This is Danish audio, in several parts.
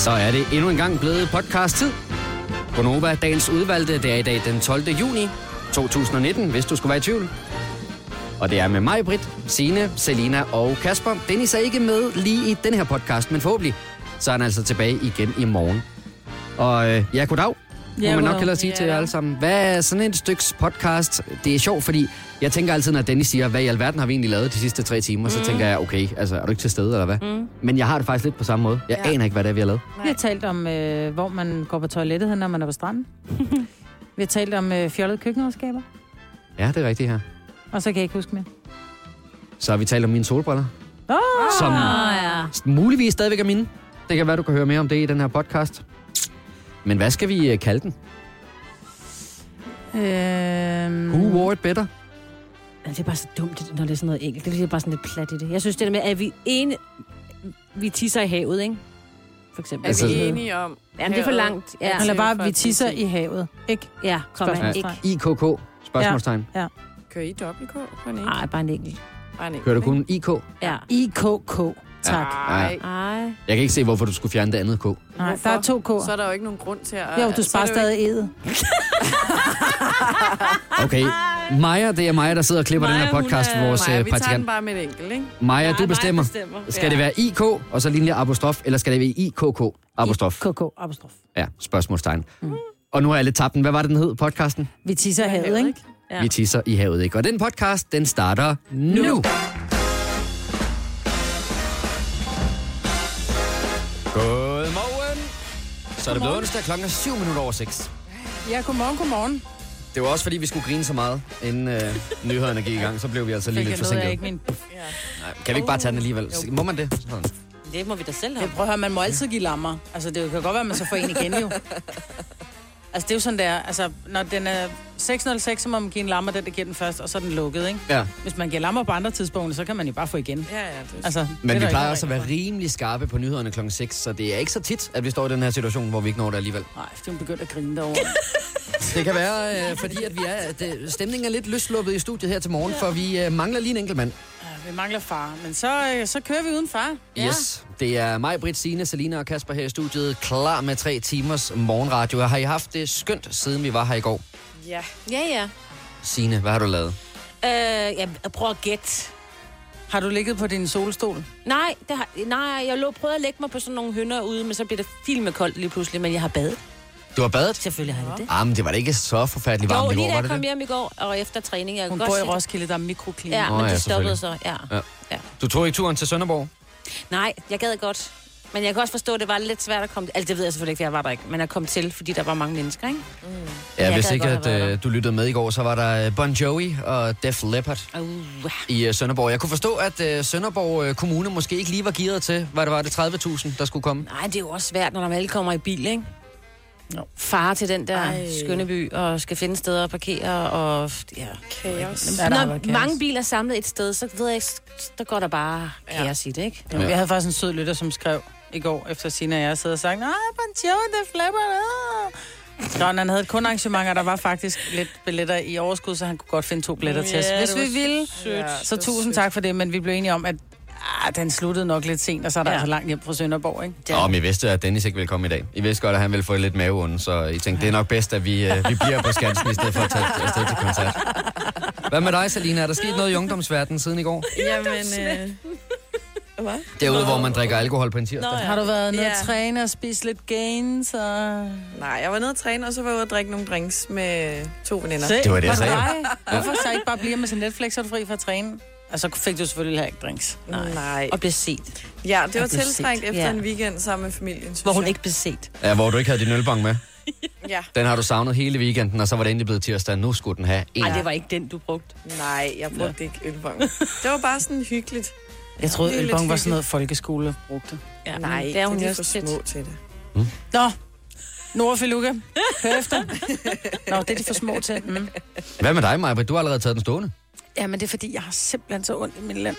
Så er det endnu en gang blevet podcast-tid. Gonova, dagens udvalgte, det er i dag den 12. juni 2019, hvis du skulle være i tvivl. Og det er med mig, Britt, Signe, Selina og Kasper. Dennis er ikke med lige i den her podcast, men forhåbentlig så er han altså tilbage igen i morgen. Og øh, ja, goddag. Må man nok hellere sige ja. til jer alle sammen. Hvad er sådan et styks podcast? Det er sjovt, fordi jeg tænker altid, når Dennis siger, hvad i alverden har vi egentlig lavet de sidste tre timer, mm. så tænker jeg, okay, altså er du ikke til stede, eller hvad? Mm. Men jeg har det faktisk lidt på samme måde. Jeg ja. Aner ikke, hvad det er, vi har lavet. Vi har talt om, øh, hvor man går på toilettet, når man er på stranden. vi har talt om øh, fjollede køkkenredskaber, Ja, det er rigtigt her. og så kan jeg ikke huske mere. Så har vi talt om mine solbriller, Oh, som ja. muligvis stadigvæk er mine. Det kan være, du kan høre mere om det i den her podcast. Men hvad skal vi øh, kalde den? Øhm, Who wore it better? Ja, det er bare så dumt, når det er sådan noget enkelt. Det bliver bare sådan lidt plat i det. Jeg synes, det der med, at vi ene... Vi tisser i havet, ikke? For eksempel. Er Altså- vi enige om? Jamen, det er for langt. Ja, Eller bare, vi tisser i havet, ikke? ja kom. Ikke. IKK? Spørgsmålstegn. Kører I dobbelt K på en enkelt? Nej, bare en enkelt. Bare en enkelt, Kører du kun IK? Ja. IKK, tak. Nej. Ej. Jeg kan ikke se, hvorfor du skulle fjerne det andet K. Nej, der er to K'er. Så er der jo ikke nogen grund til at... Jo, du så er sparer det stadig edet. Okay. Maja, det er Maja, der sidder og klipper den her podcast, vores Nej, øh, vi tager den praktikant. bare med et enkelt, ikke? Maja, du bestemmer. bestemmer. Skal det være IK, og så linje apostrof, eller skal det være IKK apostrof? KK, apostrof. Ja, spørgsmålstegn. Og nu har jeg lidt tabt den. Hvad var det, den hed, podcasten? Vi tisser i havet, ikke? Ja. Vi tisser i havet, ikke? Og den podcast, den starter nu. nu. Så er det blevet onsdag klokken er 7 minutter over 6. Ja, godmorgen, godmorgen. Det var også fordi, vi skulle grine så meget, inden øh, nyhederne gik i gang. Så blev vi altså lige lidt jeg forsinket. ikke min... Nej, kan vi ikke bare tage den alligevel? Må man det? Sådan. Det må vi da selv Ja, have. prøv at høre, man må altid give lammer. Altså, det kan godt være, at man så får en igen, jo. Altså, det er jo sådan, der. Altså, når den er 606, så må man give en lammer, den der giver den først, og så er den lukket, ikke? Ja. Hvis man giver lammer på andre tidspunkter, så kan man jo bare få igen. Ja, ja. Det er Altså, Men det vi plejer også at være rimelig skarpe på nyhederne klokken 6, så det er ikke så tit, at vi står i den her situation, hvor vi ikke når det alligevel. Nej, det er begyndt at grine derovre. Det kan være, øh, fordi at vi er, at øh, stemningen er lidt løsluppet i studiet her til morgen, for vi øh, mangler lige en enkelt mand. Ja, vi mangler far. Men så, øh, så kører vi uden far. Yes. Det er mig, Britt, Signe, Selina og Kasper her i studiet, klar med tre timers morgenradio. Har I haft det skønt, siden vi var her i går? Ja. Ja, ja. Signe, hvad har du lavet? Øh, jeg prøver at gætte. Har du ligget på din solstol? Nej, det har, nej, jeg lå prøvet at lægge mig på sådan nogle hønder ude, men så bliver det filmekoldt lige pludselig, men jeg har badet. Du har badet? Selvfølgelig har jeg det. Ah, men det var da ikke så forfærdeligt varmt Jo, i lige går, da var jeg det kom det? hjem i går, og efter træning, jeg Hun godt bor i se. Roskilde, der er mikroklima. Ja, men ja, det stoppede så, ja. Ja. ja. Du tog ikke turen til Sønderborg? Nej, jeg gad godt. Men jeg kan også forstå, at det var lidt svært at komme til. Altså, det ved jeg selvfølgelig ikke, for jeg var der ikke. Men jeg kom til, fordi der var mange mennesker, ikke? Ja, Jeg hvis gad ikke godt at have været øh, du lyttede med i går, så var der øh, Bon Jovi og Def Leppard Uh, i øh, Sønderborg. Jeg kunne forstå, at øh, Sønderborg øh, Kommune måske ikke lige var gearet til, hvad det var, det 30.000, der skulle komme. nej, det er jo også svært, når der alle kommer i bil, ikke? Jo. Far til den der Ej. Skønne by, og skal finde steder at parkere, og ja. Kaos. Ja, der Når været kaos. mange biler er samlet et sted, så ved jeg ikke, der går der bare Ja. kaos i det, ikke? Jo, Jeg havde faktisk en sød lytter, som skrev i går, efter Sina og jeg sad og sagt, nej, Jovi, det det. Skrev, han, han havde et kundearrangement, og der var faktisk lidt billetter i overskud, så han kunne godt finde to billetter til os, Ja, hvis vi ville. Ja, Så tusind sødt. tak for det, men vi blev enige om, at ah, den sluttede nok lidt sent, og så er der ja. Ja. altså langt hjem fra Sønderborg, ikke? Ja. Og men I vidste, at Dennis ikke ville komme i dag. I vidste godt, at han ville få lidt maveonde, så I tænkte, det er nok bedst, at vi, øh, vi bliver på Skansen, i stedet for at tage afsted til koncert. Hvad med dig, Salina? Er der sket noget i ungdomsverdenen siden i går? Jamen, øh... Hvad? Derude, hvor man drikker alkohol på en tirsdag? Nå, ja. Har du været nede Ja. at træne og spise lidt gains? Og... Nej, jeg var nede og træne, og så var jeg ude og drikke nogle drinks med to veninder. Se, Det var det, jeg sagde. Hvorfor så ikke bare blive med sin Netflix, så er du fri for at træne? Og så fik du selvfølgelig heller ikke drinks. Nej. Nej. Og blev set. Ja, det var Jeg blev tiltrængt set. efter Ja. en weekend sammen med familien, synes Hvor hun jeg. ikke blev set. Ja, hvor du ikke havde din ølbong med. Ja. Den har du savnet hele weekenden, og så var det endelig blevet tirsdag. Nu skulle den have en. Nej, det var ikke den, du brugte. Nej, jeg brugte ikke ølbong. Det var bare sådan hyggeligt. Jeg troede, Det ølbong var sådan noget folkeskole brugte. Ja, Nej, det er hun de jo er for små til det. Nå, Nora Filuka, hør efter. Nå, det er de for små til. Mm. Hvad med dig, Maja? Du har allerede taget den stående. Ja, men det er fordi, jeg har simpelthen så ondt i min land.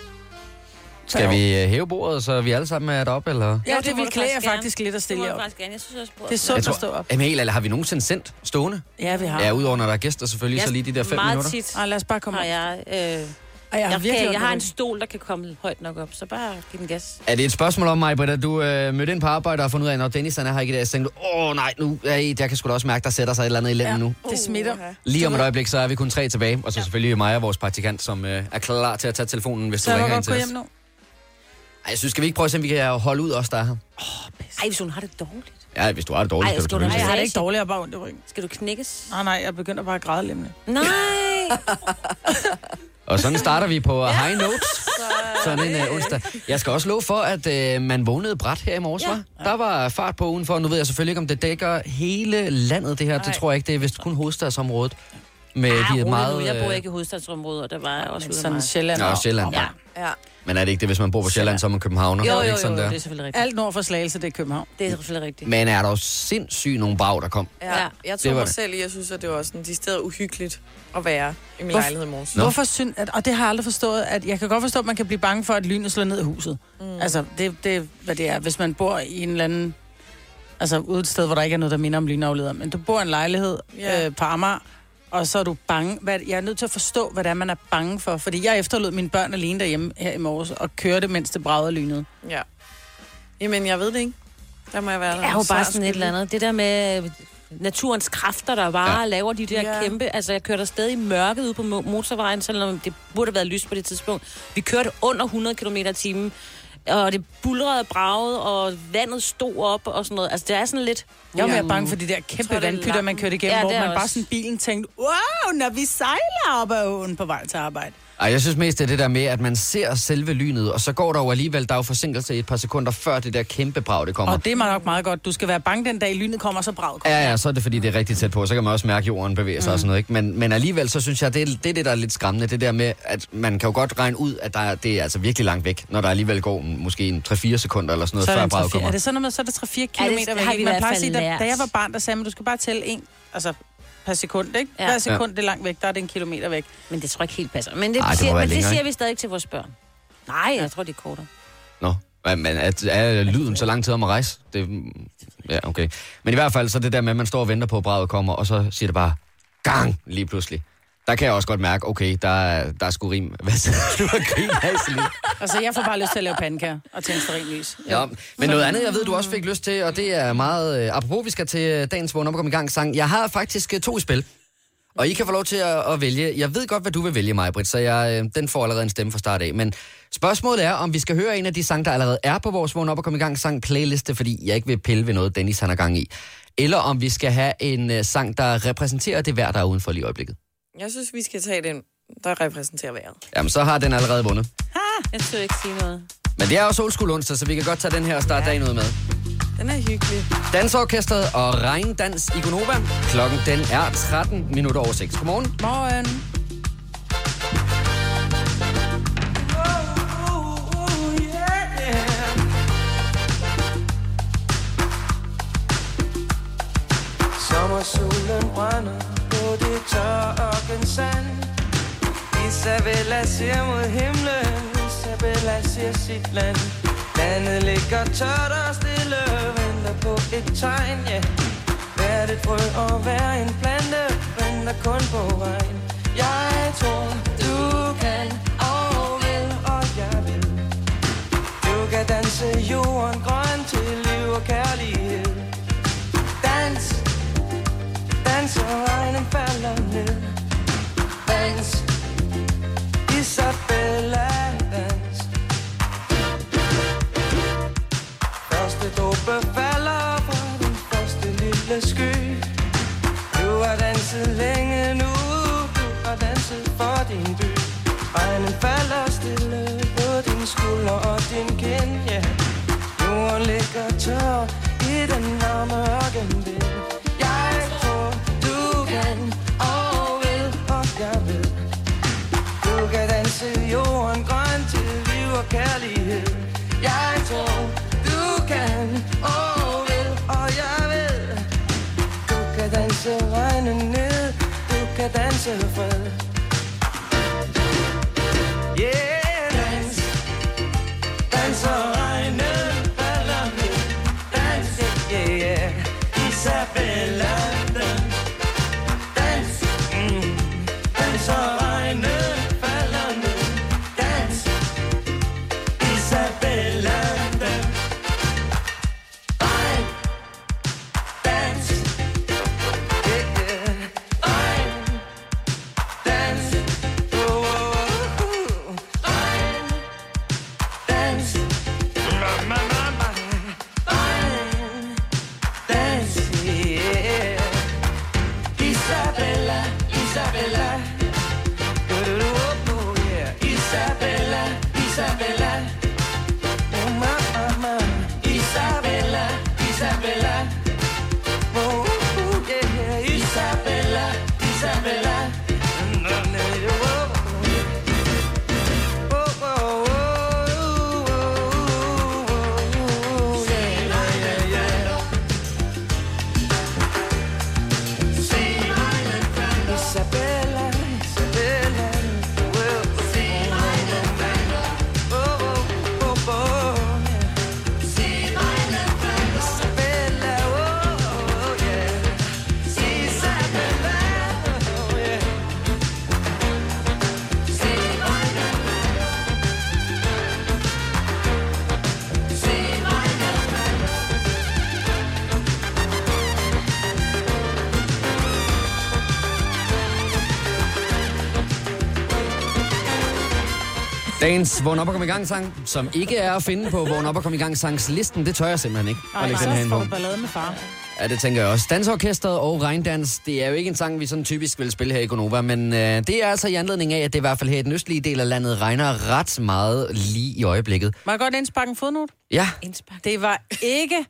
Skal vi øh, hæve bordet, så vi alle sammen er deroppe, eller? Ja, det, vil klæde faktisk gerne. faktisk lidt at stille jer jeg op. faktisk gerne. Jeg synes også, Det er sundt at stå op. Jamen helt, eller har vi nogensinde sendt stående? Ja, vi har. Ja, udover når der er gæster selvfølgelig, så lige de der fem meget minutter. tit Ej, lad os bare komme har op. jeg øh, Og jeg, har Jeg, kan, jeg har en stol, der kan komme højt nok op, så bare giv den gas. Er det et spørgsmål om mig, Britta, du øh, mødte ind på arbejde og har fundet ud af, når Dennis han er her ikke i dag, så tænkte du, åh nej, nu, ej, jeg kan sgu da også mærke, der sætter sig et eller andet i lænden nu. Det smitter. Uha. Lige om et øjeblik, så er vi kun tre tilbage, og så selvfølgelig mig og vores praktikant, som øh, er klar til at tage telefonen, hvis Så du jeg ringer ind godt til os. hjem nu. Ej, jeg synes, skal vi ikke prøve at se, om vi kan holde ud os, der er her? Ej, hvis hun har det dårligt. Ja, hvis du har det dårligt, Ej, skal du skal du Nej, jeg har det Ej, ikke dårligt, jeg bare ondt i ryggen. Skal du knækkes? Nej, nej, jeg begynder bare at græde lidt. Nej! Og sådan starter vi på high notes. Sådan en uh, onsdag. Jeg skal også love for, at uh, man vågnede bræt her i morges, Ja. ja. Der var fart på udenfor. Nu ved jeg selvfølgelig ikke, om det dækker hele landet, det her. Det Nej. tror jeg ikke. Det er vist kun hovedstadsområdet. Med Ah, de rolig meget... nu. Jeg bor øh, ikke i hovedstadsområdet, og der var jeg også ude af Sådan mig. Sjælland. Nå, Sjælland. Ja. Ja. Men er det ikke det, hvis man bor på Sjælland, så er man københavner? Jo, jo, jo, ikke sådan, jo, der? det er selvfølgelig rigtigt. Alt nord for Slagelse, det er København. Det er selvfølgelig rigtigt. Men er der jo sindssygt nogle brag, der kom? Ja. Ja. Jeg var mig det. selv jeg synes, at det var sådan de steder uhyggeligt at være i min Hvorfor- lejlighed i morges. Nå. Hvorfor synd, at, og det har jeg aldrig forstået, at jeg kan godt forstå, at man kan blive bange for, at lynet slår ned i huset. Mm. Altså, det, det hvad det er. Hvis man bor i en eller anden, altså ude et sted, hvor der ikke er noget, der minder om lynafleder, men du bor i en lejlighed Ja. øh, på Amager, og så er du bange. Hvad, jeg er nødt til at forstå, hvad det er, man er bange for. Fordi jeg efterlod mine børn alene derhjemme her i morges, og kørte, mens det bragede lynet. Ja. Jamen, jeg ved det ikke. Der må jeg være Det er jo bare sådan et eller andet. Det der med naturens kræfter, der bare ja. laver de der Ja. kæmpe... Altså, jeg kørte stadig i mørket ude på mo- motorvejen, selvom det burde have været lys på det tidspunkt. Vi kørte under 100 km i timen, og det bulrede bragede, og vandet stod op og sådan noget. Altså, det er sådan lidt... Jeg var mere bange for de der kæmpe tror, er vandpytter, man kørte igennem, Ja, hvor man bare også- sådan bilen tænkte, wow, når vi sejler op ad åen på vej til arbejde. Ej, jeg synes mest, det er det der med, at man ser selve lynet, og så går der jo alligevel, der er jo forsinkelse i et par sekunder, før det der kæmpe brag, det kommer. Og det er nok meget godt. Du skal være bange den dag, lynet kommer, så braget kommer. Ja, ja, så er det fordi, det er rigtig tæt på. Så kan man også mærke, at jorden bevæger sig mm. og sådan noget. Ikke? Men, men alligevel, så synes jeg, det er, det er det, der er lidt skræmmende. Det der med, at man kan jo godt regne ud, at der er, det er altså virkelig langt væk, når der alligevel går måske en 3-4 sekunder eller sådan noget, Så før braget 3-4 kommer. er det sådan noget med, så er det 3-4 det kilometer har væk. Man hvert plejer at fald sige, da, da jeg var barn, der sagde man, du skal bare tælle en, altså per sekund, ikke? Ja. Hver sekund, det er langt væk, der er det en kilometer væk. Men det tror jeg ikke helt passer. Men det, Ej, det siger, men det længere, siger ikke? vi stadig til vores børn. Nej, jeg tror, det er kortere. Nå, men er, er lyden så lang tid om at rejse? Det, ja, okay. Men i hvert fald, så det der med, at man står og venter på, at braget kommer, og så siger det bare, gang, lige pludselig. Der kan jeg også godt mærke, okay, der, er- der er sgu rim. Hvad siger du? Grin af, Celine? Altså, jeg får bare lyst til at lave pandekager og tænde stearinlys. Ja, men noget andet, jeg ved, du også fik lyst til, og det er meget... Øh, apropos, vi skal til øh, dagens vågen op og komme i gang sang. Jeg har faktisk øh, to i spil, og I kan få lov til at, at vælge. Jeg ved godt, hvad du vil vælge, mig, Britt, så jeg, øh, den får allerede en stemme fra start af. Men spørgsmålet er, om vi skal høre en af de sange, der allerede er på vores vågen op og komme i gang sang playliste, fordi jeg ikke vil pille ved noget, Dennis han har gang i. Eller om vi skal have en øh, sang, der repræsenterer det vejr, der er udenfor lige i øjeblikket. Jeg synes, vi skal tage den, der repræsenterer vejret. Jamen, så har den allerede vundet. Jeg tør ikke sige noget. Men det er også old school onsdag, så vi kan godt tage den her og starte ja. dagen ud med. Den er hyggelig. Dansorkestret og regndans i Gonova. Klokken den er 13 minutter over 6. Godmorgen. Morgen. Sommersolen brænder det tørre sand. Isabella ser mod himlen Isabella ser sit land. Landet ligger tørt og stille Venter på et tegn, ja. Hvert et frø og hver en plante Venter kun på regn. Jeg tror, du kan og vil Og jeg vil. Du kan danse jorden grøn Til liv og kærlighed. Dans og regnen falder ned. Dans Isabella dans Første dråbe falder fra den første lille sky. Du har danset længe nu. Du har danset for din by. Regnen falder stille på din skulder og din kind yeah. Jorden ligger tør. Dagens Vågn op og kom i gang sang, som ikke er at finde på Vågn op og kom i gang sangs listen, det tør jeg simpelthen ikke. Ej, her så får du ballade med far. Ja, det tænker jeg også. Dansorkestret og regndans, det er jo ikke en sang, vi sådan typisk vil spille her i Gonova, men øh, det er altså i anledning af, at det i hvert fald her i den østlige del af landet regner ret meget lige i øjeblikket. Må jeg godt indsparke en fodnote? Ja, Indspark. Det var ikke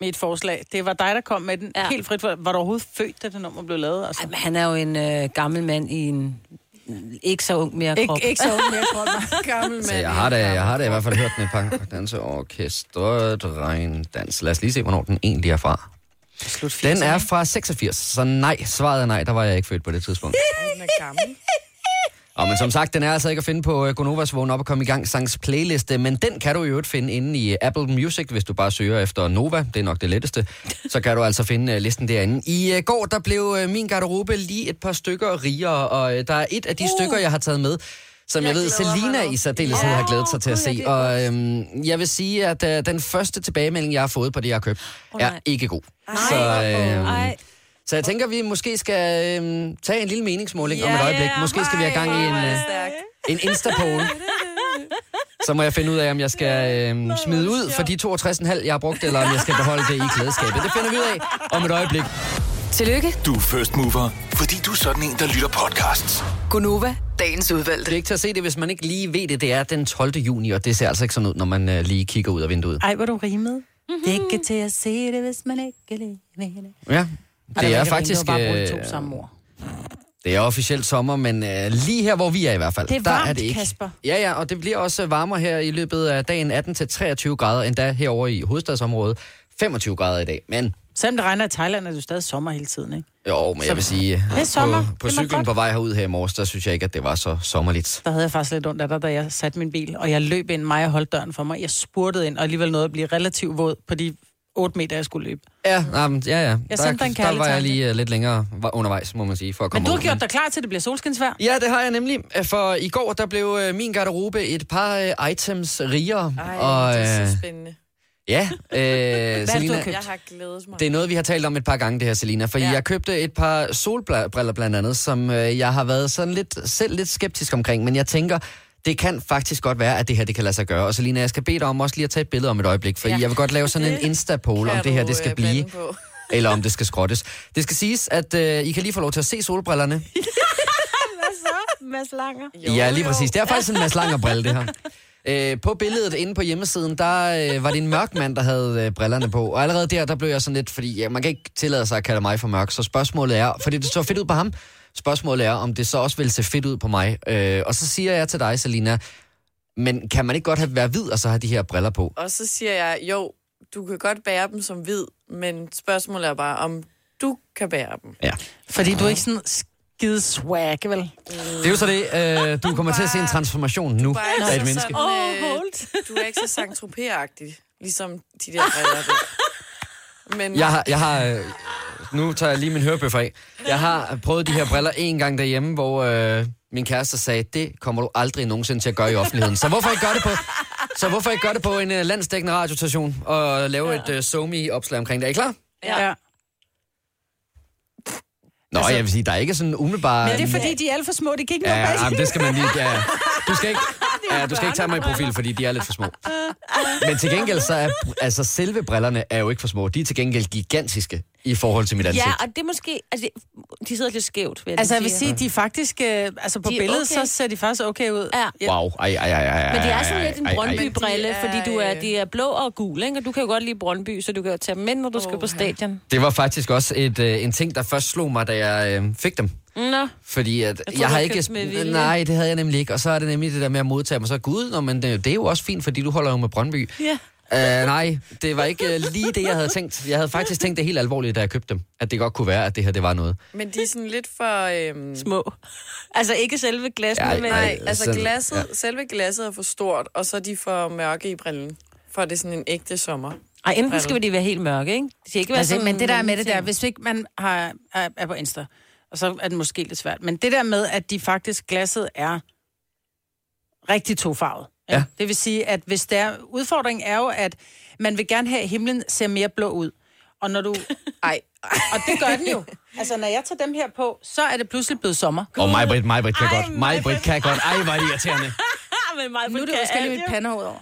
mit forslag. Det var dig, der kom med den Ja. helt frit. for- Var du overhovedet født, da det nummer blev lavet? Altså? Ej, men han er jo en øh, gammel mand i en ikke så ung mere krop. Ikke, ikke så ung mere krop. Gammel så mand. jeg har da, jeg har da i hvert fald hørt den et par danseorkestret regndans. Lad os lige se, hvornår den egentlig er fra. Slut Den er fra 86, så nej, svaret er nej, der var jeg ikke født på det tidspunkt. Den er gammel. Og men som sagt, den er altså ikke at finde på uh, Gonovas Vågn op og komme i gang sangs playliste, men den kan du i øvrigt finde inde i Apple Music, hvis du bare søger efter Nova. Det er nok det letteste. Så kan du altså finde uh, listen derinde. I går, der blev min garderobe lige et par stykker rigere, og der er et af de uh. stykker, jeg har taget med, som jeg, jeg ved, Selina i særdeleshed Ja. har glædet sig til at se. Og øhm, jeg vil sige, at uh, den første tilbagemelding, jeg har fået på det, jeg har købt, Åh, er ikke god. Nej, Så, øhm, Ej, så jeg tænker, vi måske skal øhm, tage en lille meningsmåling om et øjeblik. Måske skal vi have gang i en... Øh, en Instapoll. Så må jeg finde ud af, om jeg skal øh, smide ud for de 62,5, jeg har brugt, eller om jeg skal beholde det i klædeskabet. Det finder vi ud af om et øjeblik. Tillykke, Du er first mover, fordi du er sådan en, der lytter podcasts. Gunova, dagens Det udvalgte. er ikke til at se det, hvis man ikke lige ved det. Det er den 12. juni, og det ser altså ikke sådan ud, når man øh, lige kigger ud af vinduet. Ej, hvor du rimede. Det er ikke til at se det, hvis man ikke lige ved det. Ja, det er faktisk... Det var bare Øh, to samme ord. det er officielt sommer, men øh, lige her, hvor vi er i hvert fald, Det er der er varmt, det ikke. Kasper. Ja, ja, og det bliver også varmere her i løbet af dagen 18-23 grader, endda herover i hovedstadsområdet. 25 grader i dag, men Selvom det regner i Thailand, er det stadig sommer hele tiden, ikke? Jo, men jeg vil sige, Det er sommer. på, på Det cyklen på vej herud her i morges, der synes jeg ikke, at det var så sommerligt. Der havde jeg faktisk lidt ondt af dig, da jeg satte min bil, og jeg løb ind, mig og holdt døren for mig. Jeg spurtede ind, og alligevel nåede at blive relativt våd på de 8 meter, jeg skulle løbe. Ja, nej, men, ja, ja. Jeg der, en der kærlig var jeg lige uh, lidt længere undervejs, må man sige, for at Men komme du har gjort dig klar til, at det bliver solskinsvær. Ja, det har jeg nemlig. For i går, der blev øh, min garderobe et par øh, items rigere. Ej, og, det er øh, så spændende. Ja, øh, Selina, har købt? Jeg har glædet mig. det er noget, vi har talt om et par gange, det her, Selina. For. Ja. jeg købte et par solbriller blandt andet, som øh, jeg har været sådan lidt, selv lidt skeptisk omkring. Men jeg tænker, det kan faktisk godt være, at det her det kan lade sig gøre. Og Selina, jeg skal bede dig om også lige at tage et billede om et øjeblik, for ja. Jeg vil godt lave sådan en Insta-poll, om det her det skal øh, blive, eller om det skal skrottes. Det skal siges, at øh, I kan lige få lov til at se solbrillerne. Mads Langer. Jo, ja, lige præcis. Det er faktisk en Mads Langer-brille, det her. Øh, på billedet inde på hjemmesiden, der øh, var det en mørk mand, der havde øh, brillerne på. Og allerede der, der blev jeg sådan lidt, fordi ja, man kan ikke tillade sig at kalde mig for mørk. Så spørgsmålet er, fordi det så fedt ud på ham, spørgsmålet er, om det så også vil se fedt ud på mig. Øh, og så siger jeg til dig, Selina, men kan man ikke godt have været hvid og så have de her briller på? Og så siger jeg, jo, du kan godt bære dem som hvid, men spørgsmålet er bare, om du kan bære dem. Ja. Fordi du er ikke sådan skide swag, vel? Det er jo så det, øh, du kommer til at se en transformation nu Bare af et menneske. sådan, øh, du er ikke så sankt ligesom de der briller der. Men Jeg har, jeg har øh, nu tager jeg lige min hørebøffer af. Jeg har prøvet de her briller en gang derhjemme, hvor øh, min kæreste sagde, det kommer du aldrig nogensinde til at gøre i offentligheden. Så hvorfor ikke gøre det på, så hvorfor ikke gøre det på en øh, landsdækkende radiostation og lave et øh, somi-opslag omkring det? Er I klar? Ja. ja. Nå, altså, jeg vil sige, der er ikke sådan umiddelbart... Men det er fordi, de er alt for små. De kan ikke Ja, ja, jamen, det skal man lige... Ja, ja. du skal ikke, ja, du skal ikke tage mig i profil, fordi de er lidt for små. Men til gengæld så er altså, selve brillerne er jo ikke for små. De er til gengæld gigantiske i forhold til mit ansigt. Ja, og det er måske... Altså, de sidder lidt skævt, vil jeg Altså, jeg vil sige, de er faktisk... Øh, altså, på De billedet, okay. så ser de faktisk okay ud. Ja. Wow, ej, ej, ej, ej, Men det er sådan lidt en. Brøndby-brille, fordi du er, de er blå og gul, ikke? Og du kan jo godt lide Brøndby, så du kan jo tage dem ind, når du skal på stadion. Det var faktisk også et, øh, en ting, der først slog mig, da jeg øh, fik dem. Nå, Fordi at jeg, troede, jeg har havde ikke... med. Nej, det havde jeg nemlig ikke. Og så er det nemlig det der med at modtage. Og så, gud, nå, men det, det er jo også fint, fordi du holder jo med Brøndby. ja. Uh, nej, det var ikke uh, lige det, jeg havde tænkt. Jeg havde faktisk tænkt det helt alvorligt, da jeg købte dem. At det godt kunne være, at det her, det var noget. Men de er sådan lidt for... Øhm, Små. Altså ikke selve glassene, Ja, men... nej. altså sådan- glasset, ja. selve glasset er for stort, og så er de for mørke i brillen. For det er sådan en ægte sommer. Ej, enten skal de være helt mørke, ikke? Det skal ikke være Altså, sådan men det der er med det der, hvis ikke man har, er, er på Insta, og så er det måske lidt svært, men det der med, at de faktisk glasset er rigtig tofarvet. Ja. Det vil sige, at hvis der udfordringen er jo, at man vil gerne have, at himlen ser mere blå ud. Og når du... Ej, Og det gør den jo. Altså, når jeg tager dem her på, så er det pludselig blevet sommer. Og mig, Britt, mig, Britt kan Ej, godt. Mig, Britt kan godt. Ej, hvor er det irriterende. Men mig, Nu er det jo skal lige mit pandehoved over.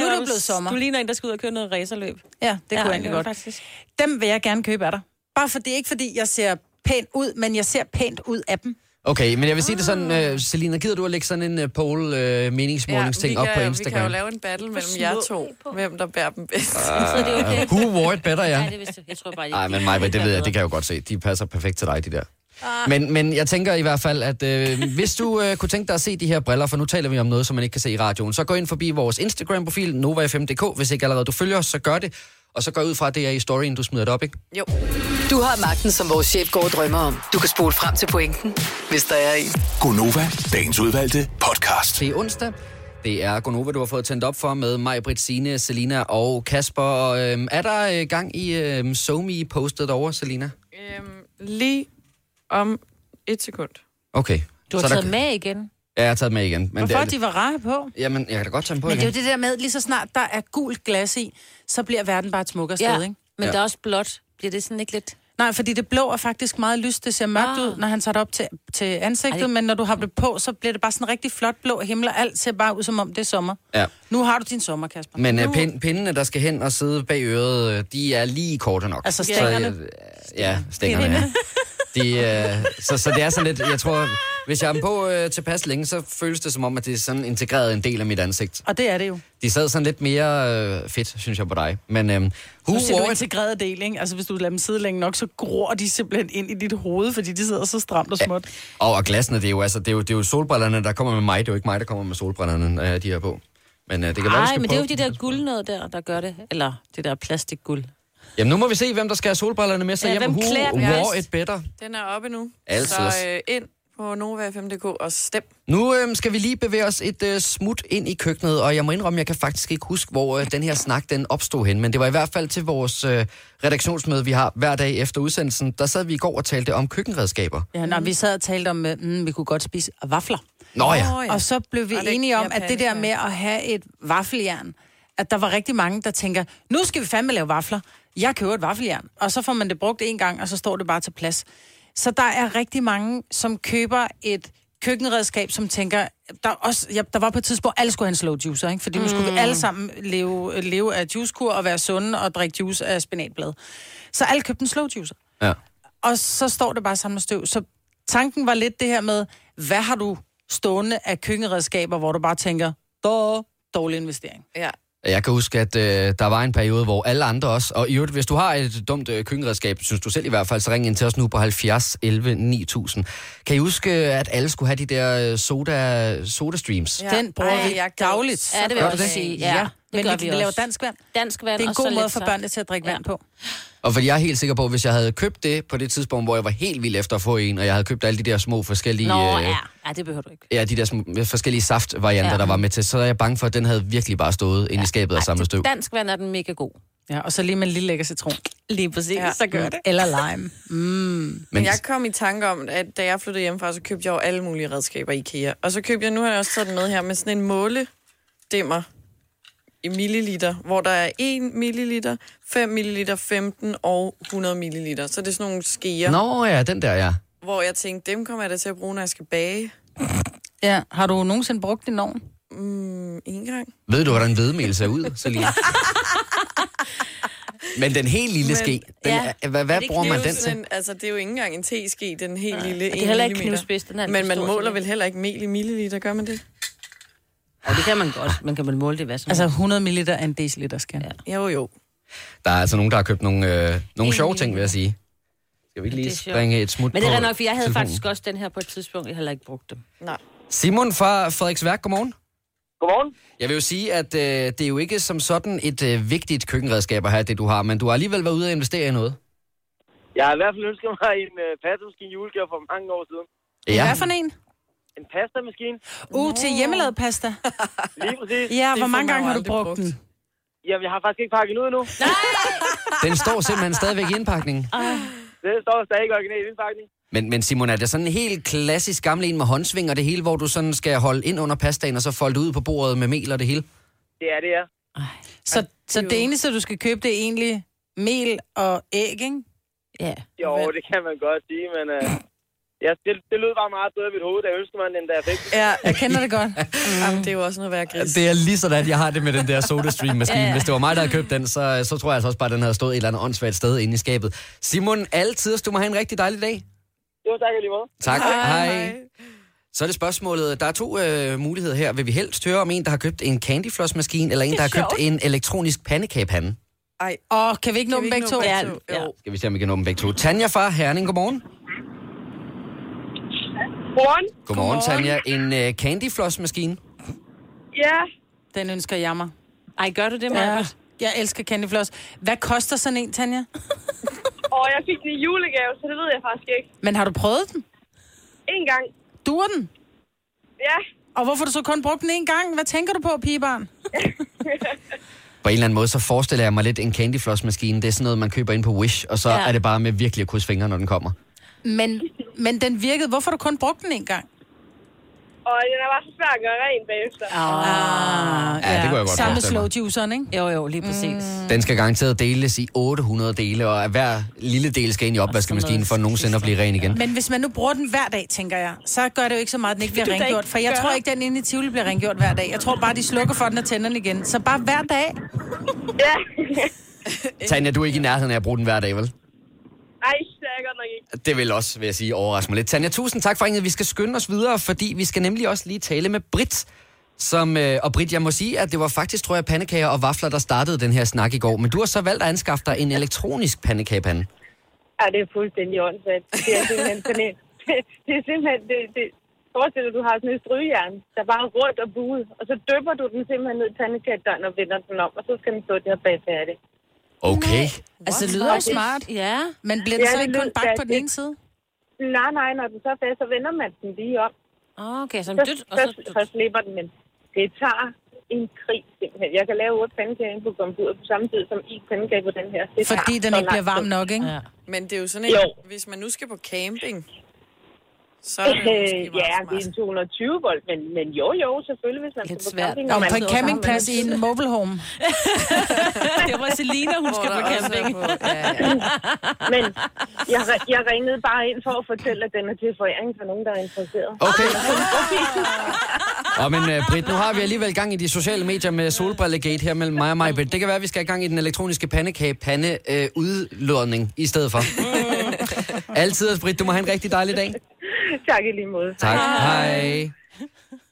nu er det blevet sommer. Du ligner en, der skal ud og køre noget racerløb. Ja, det kunne jeg egentlig godt. Faktisk. Dem vil jeg gerne købe af dig. Bare fordi, ikke fordi jeg ser pænt ud, men jeg ser pænt ud af dem. Okay, men jeg vil sige det sådan, uh, Selina, gider du at lægge sådan en uh, poll uh, meningsmålingsting vi op kan, på Vi kan jo Instagram? lave en battle mellem jer to, hvem der bærer dem bedst. Så det er okay. Who wore it better, ja? Ja, det vidste jeg. Jeg tror bare, Nej, men mig, det ved jeg, det kan jeg jo godt se. De passer perfekt til dig, de der. Men, men jeg tænker i hvert fald, at øh, hvis du øh, kunne tænke dig at se de her briller, for nu taler vi om noget, som man ikke kan se i radioen, så gå ind forbi vores Instagram-profil, NovaFM.dk. Hvis ikke allerede du følger os, så gør det. Og så går ud fra, at det er i storyen, du smider det op, ikke? Jo. Du har magten, som vores chef går og drømmer om. Du kan spole frem til pointen, hvis der er en. Gonova, dagens udvalgte podcast. Det er onsdag. Det er Gonova, du har fået tændt op for med mig, Britt, Signe, Selina og Kasper. Og, øhm, er der øh, gang i øhm, SoMe-postet derovre, Selina? Øhm, lige om et sekund. Okay. Du har Så taget der, med igen. Ja, jeg har taget med igen. Men Hvorfor? det, De var rare på. Jamen, jeg kan da godt tage dem på Men det er igen. jo det der med, lige så snart der er gult glas i, så bliver verden bare et smukkere sted, Ja, ikke? men Ja. der er også blåt. Bliver det sådan ikke lidt... Nej, fordi det blå er faktisk meget lyst. Det ser mørkt Ah. ud, når han tager det op til, til ansigtet, Ej, men når du har det på, så bliver det bare sådan en rigtig flot blå himmel, og alt ser bare ud, som om det er sommer. Ja. Nu har du din sommer, Kasper. Men nu, øh, pin, pindene, der skal hen og sidde bag øret, øh, de er lige korte nok. Altså Så, stængerne? øh, ja, stængerne, ja. De, øh, så, så det er sådan lidt, jeg tror, hvis jeg har dem på øh, tilpas længe, så føles det som om, at det er sådan integreret en del af mit ansigt. Og det er det jo. De sad sådan lidt mere øh, fedt, synes jeg på dig. Men øh, who Nu siger du integreret del, ikke? Altså, hvis du lader dem sidde længe nok, så gror de simpelthen ind i dit hoved, fordi de sidder så stramt og småt. Og, og glasene, det er, jo, altså, det, er jo, det er jo solbrillerne, der kommer med mig. Det er jo ikke mig, der kommer med solbrillerne, når jeg har de her på. Men øh, det kan være, Nej, skal men det er jo de der guld noget der, der gør det. Eller det der plastikguld. Jamen nu må vi se, hvem der skal have solbrillerne med sig Ja, hjem. hvem klæder dem wore it better? Den er oppe nu. Altid. Så øh, ind på Nova5.dk og stem. Nu øh, skal vi lige bevæge os et øh, smut ind i køkkenet, og jeg må indrømme, jeg kan faktisk ikke huske, hvor øh, den her snak den opstod hen, men det var i hvert fald til vores øh, redaktionsmøde, vi har hver dag efter udsendelsen. Der sad vi i går og talte om køkkenredskaber. Ja, når vi sad og talte om, at mm, vi kunne godt spise vafler. Nå ja, Og så blev vi Og enige om, at det der med at have et vaffeljern, at der var rigtig mange, der tænker, nu skal vi fandme lave vafler. Jeg køber et vaffeljern. Og så får man det brugt en gang, og så står det bare til plads. Så der er rigtig mange, som køber et køkkenredskab, som tænker, der, er også, ja, der var på et tidspunkt, alle skulle have en slow juicer, ikke? fordi nu skulle vi alle sammen leve, leve af juicekur og være sunde og drikke juice af spinatblad. Så alle købte en slow juicer. ja. Og så står det bare sammen med støv. Så tanken var lidt det her med, hvad har du stående af køkkenredskaber, hvor du bare tænker, dårlig investering. Ja. Jeg kan huske, at øh, der var en periode, hvor alle andre også, og i øvrigt, hvis du har et dumt øh, køkkenredskab, synes du selv i hvert fald, så ring ind til os nu på 70 11 9000. Kan I huske, at alle skulle have de der øh, soda, soda streams? Ja. Den bruger Ej, vi jeg dagligt. Ja, det vil jeg du også det? sige. Ja, det men gør vi, vi laver dansk vand. Dansk vand Det er en og så god måde for børnene til at drikke Ja. vand på. Og fordi jeg er helt sikker på, at hvis jeg havde købt det på det tidspunkt, hvor jeg var helt vild efter at få en, og jeg havde købt alle de der små forskellige... Nå, øh, ja. ja, det behøver du ikke. Ja, de der små, forskellige saftvarianter, ja. Ja. der var med til, så er jeg bange for, at den havde virkelig bare stået inde i skabet og samlet støv. Dansk vand er den mega god. Ja, og så lige med en lille lækker citron. Lige præcis, Ja. ja. så gør det. Eller lime. Mm. Men Men jeg kom i tanke om, at da jeg flyttede hjemmefra, så købte jeg jo alle mulige redskaber i IKEA. Og så købte jeg, nu har jeg også taget den med her, med sådan en måledimmer i milliliter, hvor der er 1 milliliter, 5 milliliter, 15 og 100 milliliter. Så det er sådan nogle skeer, Nå ja, den der, ja. hvor jeg tænkte, dem kommer jeg da til at bruge, når jeg skal bage. Ja, har du nogensinde brugt din ovn? Mm, en gang. Ved du, hvordan hvedemel ser ud, Selina? Men den helt lille Men- ske, den, Ja. er, hvad, hvad det bruger man Det er den jo til? sådan, altså, det er jo ikke engang en teske, den helt lille. det er heller ikke knivspids, den er Men man måler vel heller ikke mel i milliliter, gør man det? Og det kan man godt. Man kan vel måle det, hvad som Altså 100 ml er en deciliter, skal. Ja. Jo, jo. Der er altså nogen, der har købt nogle, øh, nogle sjove ting, vil jeg sige. Skal vi ikke lige springe et smut Men det er nok, for jeg havde telefonen? faktisk også den her på et tidspunkt. Jeg heller ikke brugt dem. Nej. Simon fra Frederiksværk, godmorgen. Godmorgen. Jeg vil jo sige, at øh, det er jo ikke som sådan et øh, vigtigt køkkenredskab at have, det du har, men du har alligevel været ude og investere i noget. Jeg har i hvert fald ønsket mig en uh, pastamaskine julegave for mange år siden. Ja. Hvad for en? En pastamaskine. Uh, til hjemmelavet pasta. Lige præcis. Ja, Det hvor mange man gange har du brugt brugt. den? Jamen, jeg har faktisk ikke pakket den ud endnu. Den står simpelthen stadigvæk i indpakningen. Det står stadig i original indpakning. Men, men Simon, er det sådan en helt klassisk gammel en med håndsving og det hele, hvor du sådan skal holde ind under pastaen og så folde ud på bordet med mel og det hele? Det er det, ja. Så, så det eneste, du skal købe, det er egentlig mel og æg, ikke? Ja. Jo, Hvad? det kan man godt sige, men uh, Ja, det, det lød bare meget bedre i mit hoved, da jeg ønskede mig den der effekt. Ja, Jeg kender det godt. Jamen, det er jo også noget værd gris. Det er lige sådan, jeg har det med den der SodaStream-maskine. Hvis det var mig, der havde købt den, så, så tror jeg altså også bare, at den havde stået et eller andet åndssvagt sted inde i skabet. Simon, altid, du må have en rigtig dejlig dag. Jo, tak lige måde. Tak. Hej. Hej. Så er det spørgsmålet. Der er to øh, muligheder her. Vil vi helst høre om en, der har købt en candyfloss-maskine, eller en, der har købt en elektronisk pandekagepande? Ej, Åh, kan vi ikke nå kan dem begge to? nå Ja, begge to? ja. Jo. Skal vi se, om vi kan nå dem begge to. Tanja fra Herning, godmorgen. Godmorgen. Godmorgen, Tanja. En øh, candyfloss-maskine? Ja, Den ønsker jeg mig. Ej, gør du det, Ja. Maja? Jeg elsker Candy Floss. Hvad koster sådan en, Tanja? og jeg fik den i julegave, så det ved jeg faktisk ikke. Men har du prøvet den? En gang. Duer den? Ja, Og hvorfor du så kun brugt den en gang? Hvad tænker du på, pigebarn? På en eller anden måde, så forestiller jeg mig lidt en candyfloss-maskine. Det er sådan noget, man køber ind på Wish, og så ja. Ja. er det bare med virkelig at krydse fingre, når den kommer. Men, men den virkede. Hvorfor har du kun brugt den en gang? og den er bare så svær at gøre ren bagefter. Ah, Ja, det kunne jeg godt Samme forestille mig. slow juiceren, ikke? Jo, jo, lige præcis. Mm. Den skal garanteret deles i 800 dele, og hver lille del skal ind i opvaskemaskinen for nogensinde at blive ren igen. Men hvis man nu bruger den hver dag, tænker jeg, så gør det jo ikke så meget, at den ikke bliver rengjort. For jeg tror ikke, den inde i Tivoli bliver rengjort hver dag. Jeg tror bare, de slukker for den og tænder den igen. Så bare hver dag. Ja. Tanja, du er ikke i nærheden af at bruge den hver dag, vel? Ej, det er jeg godt nok ikke. Det vil også, vil jeg sige, overraske mig lidt. Tanja, tusind tak for ringet. Vi skal skynde os videre, fordi vi skal nemlig også lige tale med Brit. Som, øh, og Brit, jeg må sige, at det var faktisk, tror jeg, pandekager og vafler, der startede den her snak i går. Men du har så valgt at anskaffe dig en elektronisk pandekagepande. Ja, det er fuldstændig åndssvagt. Det er simpelthen sådan en... Det, er simpelthen... Det, det, forestil dig, du har sådan et strygejern, der bare er rundt og buet, og så dypper du den simpelthen ned i pandekagedøren og vender den om, og så skal den stå der bag færdig. Okay. Altså, det lyder jo smart. Ja. Men bliver den Ja, så det ikke kun bagt på den det- ene side? Nej, nej, når den så er fast, så vender man den lige om. Okay, så Så, dyt, og så, så... så slipper den, men det tager en krig simpelthen. Jeg kan lave otte pandekager inde på computer på samme tid som en pandekage på den her. Det Fordi den så ikke bliver varm nok, ikke? Ja. Men det er jo sådan en, Jo. hvis man nu skal på camping, så er det måske Øh, ja, det er en 220 volt, men, men jo, jo, selvfølgelig, hvis man skal på svært. camping. Og man på en campingplads i en mobile home. Det var Selina, hun skal på camping. på- Ja, ja. Men jeg, jeg ringede bare ind for at fortælle, at den er til foræring for nogen, der er interesseret. Okay. Og men uh, Britt, nu har vi alligevel gang i de sociale medier med solbrillegate her mellem mig og mig. Det kan være, at vi skal have gang i den elektroniske pandekage pande uh, udlodning i stedet for. Altid, Britt, du må have en rigtig dejlig dag. tak i lige måde. Tak. Hej.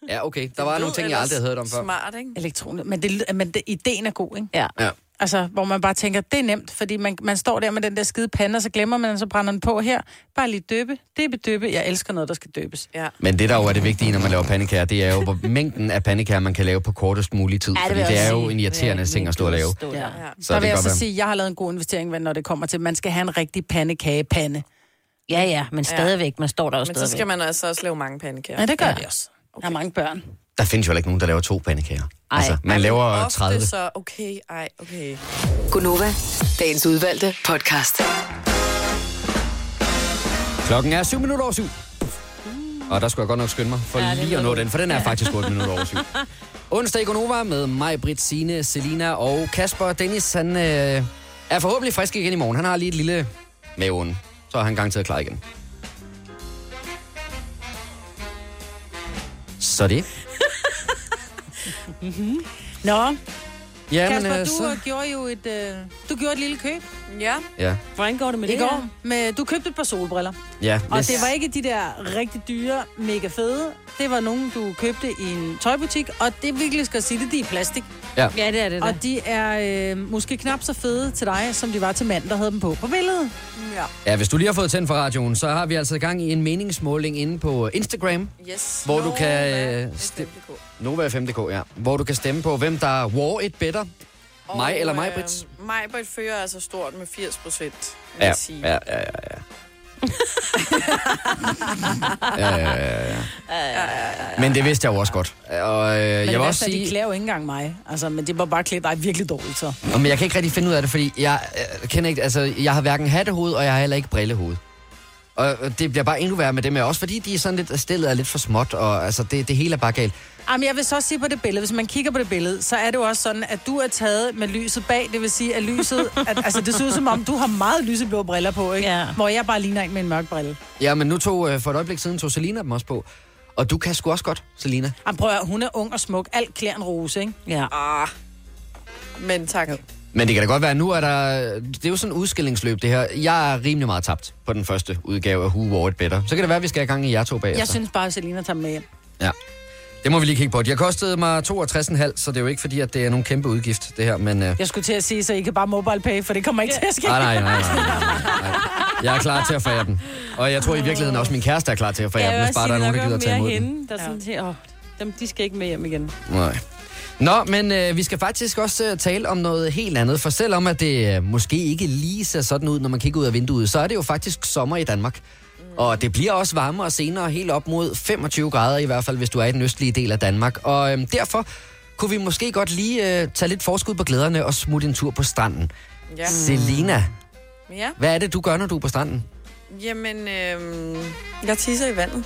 Ja, okay. Der var Det nogle ting, jeg aldrig havde hørt om før. Smart, ikke? Elektronik. Men, det, men det, ideen er god, ikke? Ja. Ja. Altså, hvor man bare tænker, det er nemt, fordi man, man står der med den der skide pande, og så glemmer man, og så brænder den på her. Bare lige døbe. Det er bedøbe. Jeg elsker noget, der skal døbes. Ja. Men det, der jo er det vigtige, når man laver pandekager, det er jo, hvor mængden af pandekager, man kan lave på kortest mulig tid. Ja, fordi vil jeg det er jo en irriterende Ja, ting at stå og lave. stå. Ja. Ja. Så det vil jeg så sige, at jeg har lavet en god investering, når det kommer til, at man skal have en rigtig pandekagepande. Ja, ja, men stadigvæk, man står der også Men så skal man altså også lave mange pandekager. Ja, det gør ja. det også. Okay. Der er mange børn. Der findes jo heller ikke nogen, der laver to pandekager. Ej. Altså, man Ej, laver ofte 30. så, okay, ej, okay. Gunova, dagens udvalgte podcast. Klokken er 7 minutter over syv. Og der skulle jeg godt nok skynde mig, for ja, lige at nå den, for den er faktisk 8 minutter over syv. Onsdag i Gonova med mig, Britt, Signe, Selina og Kasper. Dennis, han øh, er forhåbentlig frisk igen i morgen. Han har lige et lille maveonde. Så er han garanteret klar igen. Så det. Nå, Ja, Kasper, men, du øh, så... øh, gjorde jo et, øh, du gjorde et lille køb Ja, Ja, Hvordan går det med i det går. her? Med, du købte et par solbriller. ja. Og hvis- det var ikke de der rigtig dyre, mega fede. Det var nogen, du købte i en tøjbutik. Og det er virkelig skal sige det, de er i plastik. Ja, det er det da. Og de er øh, måske knap så fede til dig, som de var til manden, der havde dem på på billedet. ja. Ja, hvis du lige har fået tændt for radioen, så har vi altså gang i en meningsmåling inde på Instagram. Yes. Hvor du kan, Nova øh. Nova 5.dk, ja. Hvor du kan stemme på, hvem der war it better. Mig eller mig, Brits? Øh, mig, Britt, fører altså stort med 80 procent, vil Ja, jeg sige. ja, ja, ja, ja. Ja, ja, ja, ja. Men det vidste jeg jo også godt. Og øh, Men jeg vil også er, de sige, klæder jo ikke engang mig. Altså, men det var bare klædt dig virkelig dårligt, så. Nå, men jeg kan ikke rigtig finde ud af det, fordi jeg øh, kender ikke, altså, jeg har hverken hattehoved, og jeg har heller ikke brillehoved. Og det bliver bare endnu værre med dem her, også fordi de er sådan lidt, stillet er lidt for småt, og altså, det, det hele er bare galt. Jamen, jeg vil så også sige på det billede, hvis man kigger på det billede, så er det jo også sådan, at du er taget med lyset bag. Det vil sige, at lyset... At, altså, det ser ud som om, du har meget lyseblå briller på, ikke? Ja. Hvor jeg bare ligner en med en mørk brille. Ja, men nu tog, øh, for et øjeblik siden tog Selina dem også på. Og du kan sgu også godt, Selina. Jamen, prøv at, høre, hun er ung og smuk. Alt klæder en rose, ikke? Ja. Ah, men tak. Men det kan da godt være, nu er der... Det er jo sådan et udskillingsløb, det her. Jeg er rimelig meget tabt på den første udgave af Who Wore It Better. Så kan det være, at vi skal have gang i jer to bagefter. Jeg synes bare, at Selina tager med hjem. Ja. Det må vi lige kigge på. De har kostet mig 62,5, så det er jo ikke fordi, at det er nogen kæmpe udgift, det her. Men, øh, Jeg skulle til at sige, så I kan bare mobile pay, for det kommer ikke til at ske. nej, nej, nej, nej, nej. Jeg er klar til at forære den. Og jeg tror i virkeligheden også, min kæreste er klar til at forære den, hvis bare der er nogen, der gider tage imod den. hende, der ja. sådan åh, dem, de skal ikke med hjem igen. Nej. Nå, men øh, vi skal faktisk også øh, tale om noget helt andet, for selvom at det øh, måske ikke lige ser sådan ud, når man kigger ud af vinduet, så er det jo faktisk sommer i Danmark. Og det bliver også varmere senere, helt op mod 25 grader i hvert fald, hvis du er i den østlige del af Danmark. Og øh, derfor kunne vi måske godt lige øh, tage lidt forskud på glæderne og smutte en tur på stranden. Ja. Selina, ja. hvad er det, du gør, når du er på stranden? Jamen, øhm, jeg tisser i vandet.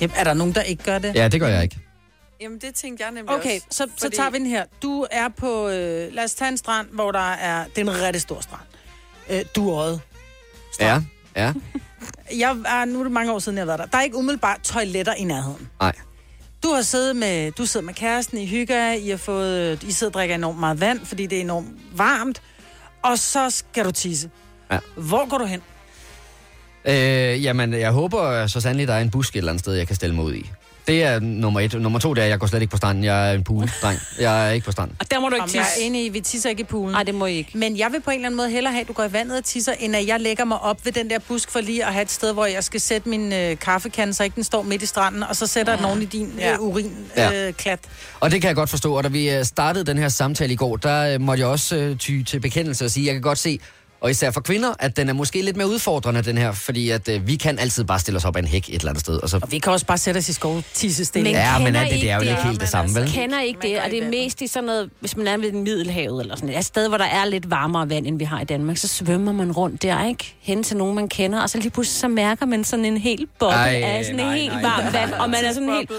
Jamen, er der nogen, der ikke gør det? Ja, det gør jeg ikke. Jamen, det tænkte jeg nemlig Okay, også. så, så tager vi den her. Du er på, øh, lad os tage en strand, hvor der er, det er en rigtig stor strand. Øh, Duøjet. Ja, ja, Jeg er, nu er det mange år siden, jeg har været der. Der er ikke umiddelbart toiletter i nærheden. nej. Du har siddet med, du sidder med kæresten, I hygger, jer, I har fået, I sidder og drikker enormt meget vand, fordi det er enormt varmt, og så skal du tisse. Ja. Hvor går du hen? Øh, jamen, jeg håber så sandelig, der er en busk et eller andet sted, jeg kan stille mig ud i. Det er nummer et. Nummer to, det er, at jeg går slet ikke på stranden. Jeg er en pool-dreng. Jeg er ikke på stranden. Og der må du ikke Om jeg tisse. er enig i, vi tisser ikke i poolen. Nej, det må I ikke. Men jeg vil på en eller anden måde hellere have, at du går i vandet og tisser, end at jeg lægger mig op ved den der busk for lige at have et sted, hvor jeg skal sætte min øh, kaffekande, så ikke den står midt i stranden, og så sætter ja. den oven i din Ja. øh, urin Ja. øh, klat. Og det kan jeg godt forstå. Og da vi øh, startede den her samtale i går, der øh, måtte jeg også øh, ty til bekendelse og sige, at jeg kan godt se, og især for kvinder, at den er måske lidt mere udfordrende, den her. Fordi at øh, vi kan altid bare stille os op ad en hæk et eller andet sted. Og så, Og vi kan også bare sætte os i skov tissestilling. Men ja, men kender er det, det er jo det? ikke helt det samme, vel? Kender ikke det, og det er mest i sådan noget, hvis man er ved Middelhavet eller sådan et, sted, hvor der er lidt varmere vand, end vi har i Danmark, så svømmer man rundt der, ikke? Hen til nogen, man kender, og så lige pludselig så mærker man sådan en hel boble Ej, af sådan en nej, helt nej, varm nej. vand, og man er sådan helt...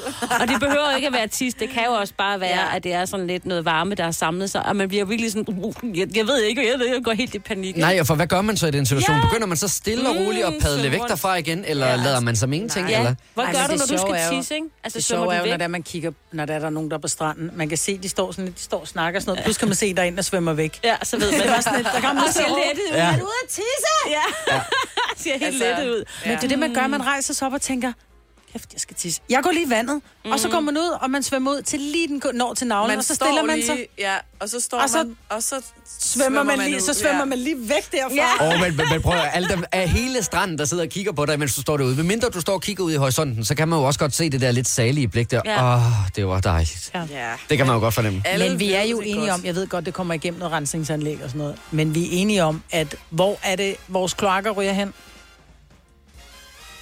Og det behøver ikke at være tis, det kan jo også bare være, Ja. at det er sådan lidt noget varme, der er samlet sig, og man bliver virkelig sådan, uh, jeg, jeg ved ikke, jeg, ved, jeg går helt i panik. ikke? Nej, og for hvad gør man så i den situation? Ja. Begynder man så stille og roligt at Mm, padle svømme væk derfra igen, eller Ja. lader man som ingenting? Nej. Eller? Hvad Ej, gør men du, det når du skal tisse, ikke? Altså, Det sjove er jo, når der, man kigger, når der er der nogen, der er på stranden. Man kan se, de står sådan lidt, de står og snakker og sådan noget. Pludselig kan man se, der er en, der svømmer væk. Ja, så ved man. Det var sådan lidt, der kommer Og ser lettet ud. Ja. Er du ude at tisse? Ja. ser helt Altså, lettet ud. Men det er det, man gør. Man rejser sig op og tænker, kæft, jeg skal tisse. Jeg går lige i vandet, mm. og så går man ud, og man svømmer ud til lige den når til navlen, og så stiller man lige, sig. Ja, og så står Og så man, og så Svømmer man lige, ud. så svømmer man lige væk derfra. Ja. Åh, oh, men, men, men prøv at høre, alle dem, af hele stranden, der sidder og kigger på dig, mens du står derude. Hvis mindre du står og kigger ud i horisonten, så kan man jo også godt se det der lidt salige blik der. Åh, Ja. oh, det var dejligt. Ja. Ja. Det kan man jo godt fornemme. Alle Men vi er jo enige godt. om, jeg ved godt, det kommer igennem noget rensningsanlæg og sådan noget, men vi er enige om, at hvor er det, vores kloakker ryger hen?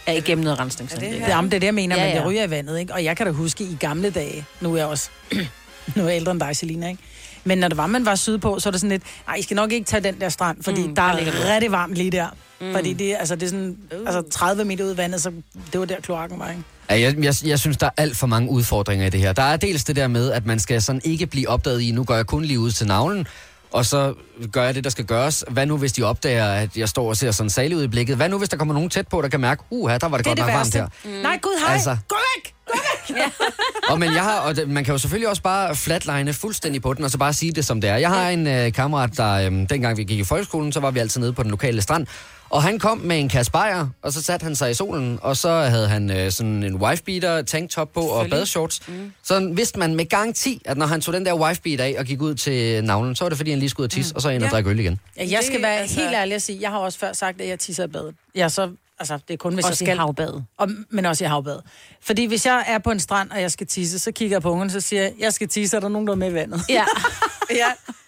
Ja, igennem noget rensningsanlæg. Er det jamen, det er det, jeg mener, Ja, ja, men det ryger i vandet, ikke? Og jeg kan da huske i gamle dage, nu er jeg også nu er jeg ældre end dig, Selina, ikke? Men når det var, man var sydpå, så er det sådan lidt, nej, I skal nok ikke tage den der strand, fordi Mm, der der er rigtig varmt lige der. Mm. Fordi det, er- altså, det er sådan, Uh. altså 30 meter ud i vandet, så det var der kloakken var, ikke? Ja, jeg, jeg, jeg synes, der er alt for mange udfordringer i det her. Der er dels det der med, at man skal sådan ikke blive opdaget i, nu går jeg kun lige ud til navlen, og så gør jeg det, der skal gøres. Hvad nu, hvis de opdager, at jeg står og ser sådan salig ud i blikket? Hvad nu, hvis der kommer nogen tæt på, der kan mærke, uh, her, der var det, Det godt det nok varmt værste. her. Mm. Nej, gud, hej, Altså. gå væk! Gå væk! Og, men jeg har, og man kan jo selvfølgelig også bare flatline fuldstændig på den, og så bare sige det, som det er. Jeg har en øh, kammerat, der øh, dengang vi gik i folkeskolen, så var vi altid nede på den lokale strand, og han kom med en kasse bajer, og så satte han sig i solen, og så havde han øh, sådan en wifebeater, tanktop på og badeshorts. Mm. Så vidste man med garanti, at når han tog den der wifebeat af og gik ud til navlen, så var det fordi, han lige skulle ud og tisse, mm. og så ind og Ja. drikke øl igen. Ja, jeg skal Det, være altså- helt ærlig at sige, jeg har også før sagt, at jeg tisser i badet. Jeg så, altså, det er kun, hvis Også jeg i skal... havbadet. Og, men også i havbad. Fordi hvis jeg er på en strand, og jeg skal tisse, så kigger jeg på ungerne, så siger jeg, jeg skal tisse, er der nogen, der er med i vandet? Ja. Ja,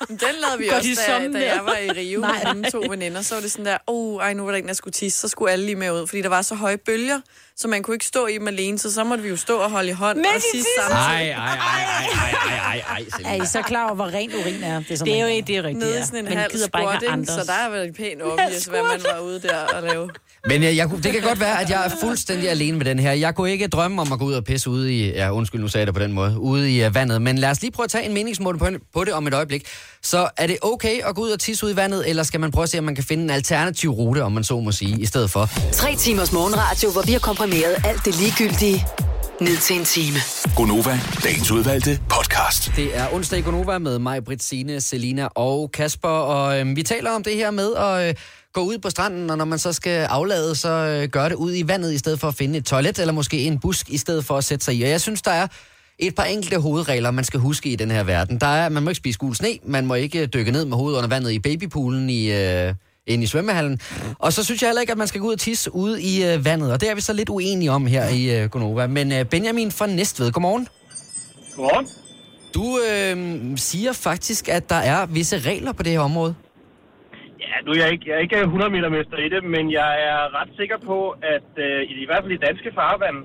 den lavede vi Går også, da, da der? jeg var i Rio Nej. med mine to veninder. Så var det sådan der, oh, ej, nu var der en, der skulle tisse, så skulle alle lige med ud. Fordi der var så høje bølger, så man kunne ikke stå i dem alene, så så måtte vi jo stå og holde i hånd Mens og I tisse tisser? samtidig. ej, ej, ej, ej, ej, ej, Er I så klar over, hvor rent urin er? Det er, Det er jo ikke det rigtige. Nede i sådan en Men halv gider bare squat, ikke have ikke? andres. så der er vel pænt obvious, hvad man var ude der og lave. Men jeg, jeg, kunne- det kan godt være, at jeg er fuldstændig alene med den her. Jeg kunne ikke drømme om at gå ud og pisse ude i... Ja, undskyld, nu sagde jeg det på den måde. Ude i uh, vandet. Men lad os lige prøve at tage en meningsmål på, på det om et øjeblik. Så er det okay at gå ud og tisse ud i vandet, eller skal man prøve at se, om man kan finde en alternativ rute, om man så må sige, i stedet for? Tre timers morgenradio, hvor vi har komprimeret alt det ligegyldige ned til en time. Gonova, dagens udvalgte podcast. Det er onsdag i Gonova med mig, Britt, Signe, Selina og Kasper, og øh, vi taler om det her med at øh, gå ud på stranden, og når man så skal aflade, så øh, gør det ud i vandet, i stedet for at finde et toilet, eller måske en busk, i stedet for at sætte sig i. Og jeg synes, der er et par enkelte hovedregler, man skal huske i den her verden. Der er, man må ikke spise gul sne, man må ikke dykke ned med hovedet under vandet i babypoolen i... Øh, inde i svømmehallen. Og så synes jeg heller ikke, at man skal gå ud og tisse ude i øh, vandet, og det er vi så lidt uenige om her i øh, Gonova. Men øh, Benjamin fra Næstved, godmorgen. Godmorgen. Du øh, siger faktisk, at der er visse regler på det her område. Ja, nu er jeg ikke, jeg er ikke 100 meter mester i det, men jeg er ret sikker på, at øh, i, i hvert fald i danske farvand,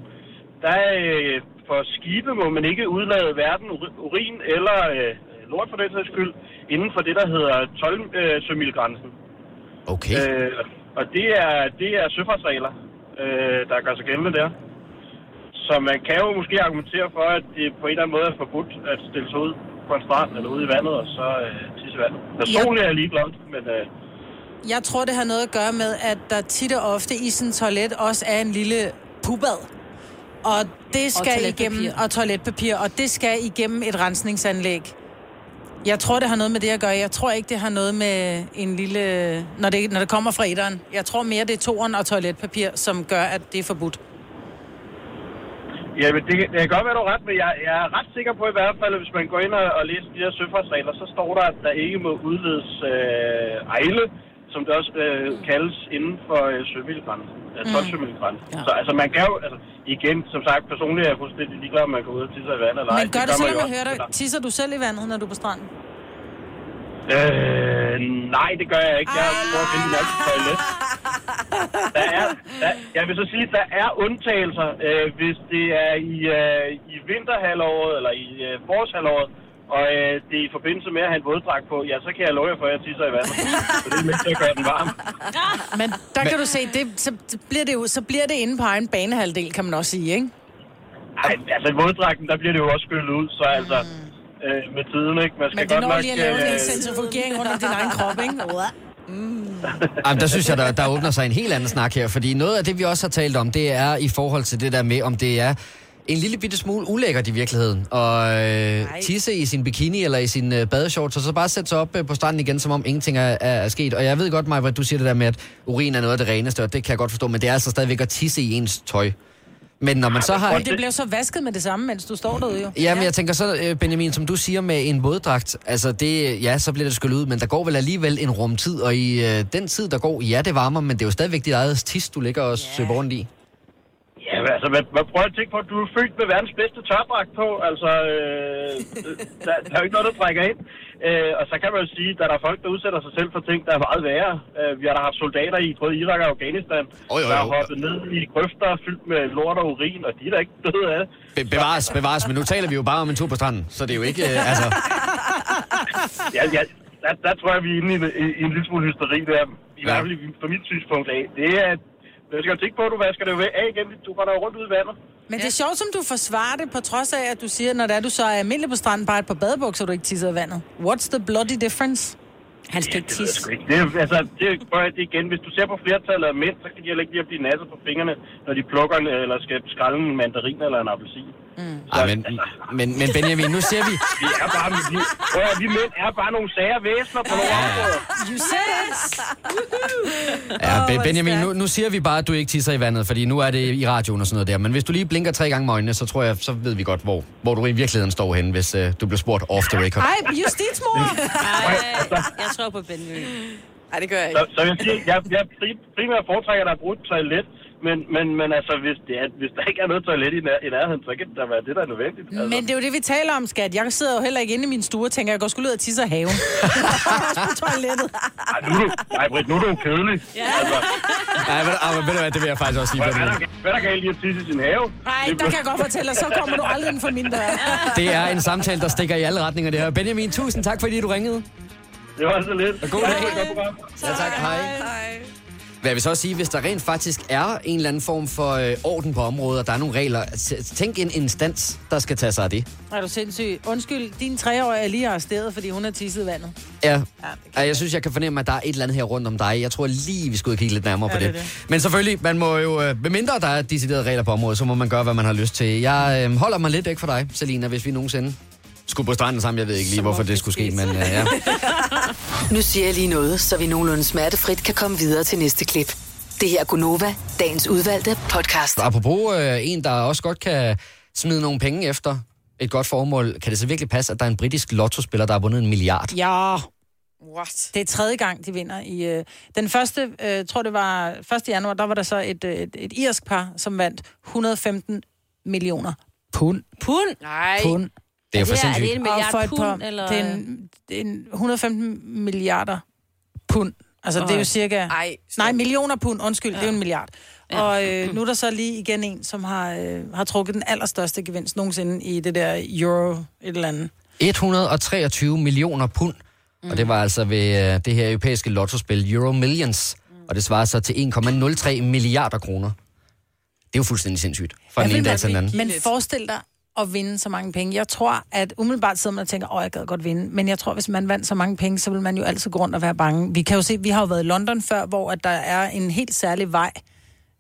der øh, for skibe må man ikke udlade hverken uri- urin eller øh, lort for den sags skyld, inden for det, der hedder 12 øh, sømilgrænsen. Okay. Øh, og det er, det er søfartsregler, øh, der gør sig gældende der. Så man kan jo måske argumentere for, at det på en eller anden måde er forbudt at stille sig ud på en strand eller ude i vandet og så øh, tisse vandet. Personligt er jeg ligeglad, men øh, Jeg tror, det har noget at gøre med, at der tit og ofte i sådan en toilet også er en lille pubad. Og det skal toiletpapir. igennem, og toiletpapir, og det skal igennem et rensningsanlæg. Jeg tror, det har noget med det at gøre. Jeg tror ikke, det har noget med en lille... Når det, når det kommer fra etteren. Jeg tror mere, det er toeren og toiletpapir, som gør, at det er forbudt. Ja, men det, det kan godt være, du har ret, men jeg, jeg er ret sikker på i hvert fald, at hvis man går ind og, og læser de her søfartsregler, så står der, at der ikke må udledes øh, ejle, som det også øh, kaldes inden for øh, sømilgrænsen. Øh, 12 sømilgrænsen. Ja. Så altså, man kan jo, altså, igen, som sagt, personligt er jeg fuldstændig ligeglad, om man går ud og tisser i vandet eller ej. Men gør det, man selvom jeg hører dig. Tisser du selv i vandet, når du er på stranden? Øh, nej, det gør jeg ikke. Jeg prøver at finde en toilet. Der er, der, jeg vil så sige, at der er undtagelser, øh, hvis det er i, øh, i vinterhalvåret eller i øh, forårshalvåret, og øh, det er i forbindelse med at have en våddragt på, ja, så kan jeg love jer for, at jeg tisser i vandet. Så det er med til at gøre den varm. Men der kan du se, det, så, bliver det jo så bliver det inde på egen banehalvdel, kan man også sige, ikke? Ej, altså i våddragten, der bliver det jo også skyllet ud, så altså... Øh, med tiden, ikke? Man skal Men det godt når nok... lige at lave øh, en centrifugering under din egen krop, ikke? Jamen, der synes jeg, der, der åbner sig en helt anden snak her, fordi noget af det, vi også har talt om, det er i forhold til det der med, om det er en lille bitte smule ulækkert i virkeligheden, og øh, tisse i sin bikini eller i sin øh, badeshorts, og så bare sætte sig op øh, på stranden igen, som om ingenting er, er, sket. Og jeg ved godt, Maja, at du siger det der med, at urin er noget af det reneste, og det kan jeg godt forstå, men det er altså stadigvæk at tisse i ens tøj. Men når man så har... Men det bliver så vasket med det samme, mens du står derude jo. Ja, men jeg tænker så, øh, Benjamin, som du siger med en våddragt, altså det, ja, så bliver det skyllet ud, men der går vel alligevel en rumtid, og i øh, den tid, der går, ja, det varmer, men det er jo stadigvæk dit eget tis, du ligger og søber rundt i. Ja, altså, man, man prøver at tænke på, at du er født med verdens bedste tørdragt på. Altså, øh, der, der er jo ikke noget, der trækker ind. Øh, og så kan man jo sige, at der er folk, der udsætter sig selv for ting, der er meget værre. Øh, vi har da haft soldater i både Irak og Afghanistan, Jo, jo, der har hoppet ned i grøfter fyldt med lort og urin, og de er da ikke døde af. Be- bevares, bevares, men nu taler vi jo bare om en tur på stranden, så det er jo ikke, øh, altså... Ja, ja, der, der tror jeg, vi er inde i en, i, i en lille smule hysteri der. I hvert fald fra mit synspunkt af. Det er, jeg skal tænke på, at du vasker det af igen. Du render jo rundt ud i vandet. Men det er sjovt, som du forsvarer det, på trods af, at du siger, når det er, du så er almindelig på stranden, bare et par badebukser, du ikke tisser i vandet. What's the bloody difference? Han skal ikke jeg tisse. Det, er- altså, det, er- prøv at- det igen, hvis du ser på flertallet af mænd, så kan de heller ikke lide at blive nasset på fingrene, når de plukker en, eller skal skrælle en mandarin eller en appelsin. Mm. Ej, men, men, men Benjamin, nu ser vi... Vi er bare, vi, prøv at, vi mænd er bare nogle sager væsener på nogle områder. You said it! Ja, Be- Benjamin, nu, nu siger vi bare, at du ikke tisser i vandet, fordi nu er det i radioen og sådan noget der. Men hvis du lige blinker tre gange med øjnene, så tror jeg, så ved vi godt, hvor, hvor du i virkeligheden står henne, hvis øh, du bliver spurgt off the record. Ej, justitsmor! Ej, jeg tror på Benjamin. Nej, det gør jeg Så, ikke. så jeg siger, jeg, jeg pri- primært foretrækker, at der er brugt toilet, men, men, men altså, hvis, det er, hvis der ikke er noget toilet i, nær, i nærheden, så kan det da være det, der er nødvendigt. Altså. Men det er jo det, vi taler om, skat. Jeg sidder jo heller ikke inde i min stue og tænker, at jeg går skulle ud og tisse af haven. På toilettet. Ej, nu, er du, nej, Britt, nu er du jo kedelig. Ja. Altså, Nej, men, men ved du hvad, det vil jeg faktisk også sige, hvad, hvad, er der, hvad er der galt i at tisse i sin have? Nej, der kan jeg godt fortælle dig, så kommer du aldrig ind for min dør. Det er en samtale, der stikker i alle retninger, det her. Benjamin, tusind tak, fordi du ringede. Det var så lidt. Og god dag. Ja, tak. Hej. Hej. Hvad jeg vil så også sige, hvis der rent faktisk er en eller anden form for øh, orden på området, og der er nogle regler, tænk en instans, der skal tage sig af det. Er du sindssyg? Undskyld, din treårige er lige arresteret, fordi hun har tisset i vandet. Ja, ja jeg synes, jeg kan fornemme, at der er et eller andet her rundt om dig. Jeg tror lige, vi skulle kigge lidt nærmere Ja, på det det. det. Men selvfølgelig, man må jo, øh, medmindre der er deciderede regler på området, så må man gøre, hvad man har lyst til. Jeg øh, holder mig lidt væk fra dig, Selina, hvis vi nogensinde skulle på stranden sammen. Jeg ved ikke lige, hvorfor det skulle ske, men øh, ja. Nu siger jeg lige noget, så vi nogenlunde smertefrit kan komme videre til næste klip. Det her er Gunova, dagens udvalgte podcast. Apropos øh, en, der også godt kan smide nogle penge efter et godt formål, kan det så virkelig passe, at der er en britisk lottospiller, der har vundet en milliard? Ja, What? det er tredje gang, de vinder. i øh, Den første, øh, tror det var 1. januar, der var der så et, øh, et, et irsk par, som vandt 115 millioner pund. Pund? Nej. pund. Det er for det er, det sindssygt. en milliard for et pund, par, eller? det, er en, det er en 115 milliarder pund. Altså, det er jo Øj. cirka... Ej. Nej, millioner pund, undskyld, ja. det er jo en milliard. Ja. Og øh, nu er der så lige igen en, som har, øh, har trukket den allerstørste gevinst nogensinde i det der euro et eller andet. 123 millioner pund. Mm. Og det var altså ved øh, det her europæiske lottospil Euro Millions. Mm. Og det svarer så til 1,03 milliarder kroner. Det er jo fuldstændig sindssygt. Fra den ene dag til den anden. Men forestil dig at vinde så mange penge. Jeg tror, at umiddelbart sidder man og tænker, åh, jeg gad godt vinde. Men jeg tror, hvis man vandt så mange penge, så vil man jo altid gå rundt og være bange. Vi kan jo se, vi har jo været i London før, hvor at der er en helt særlig vej,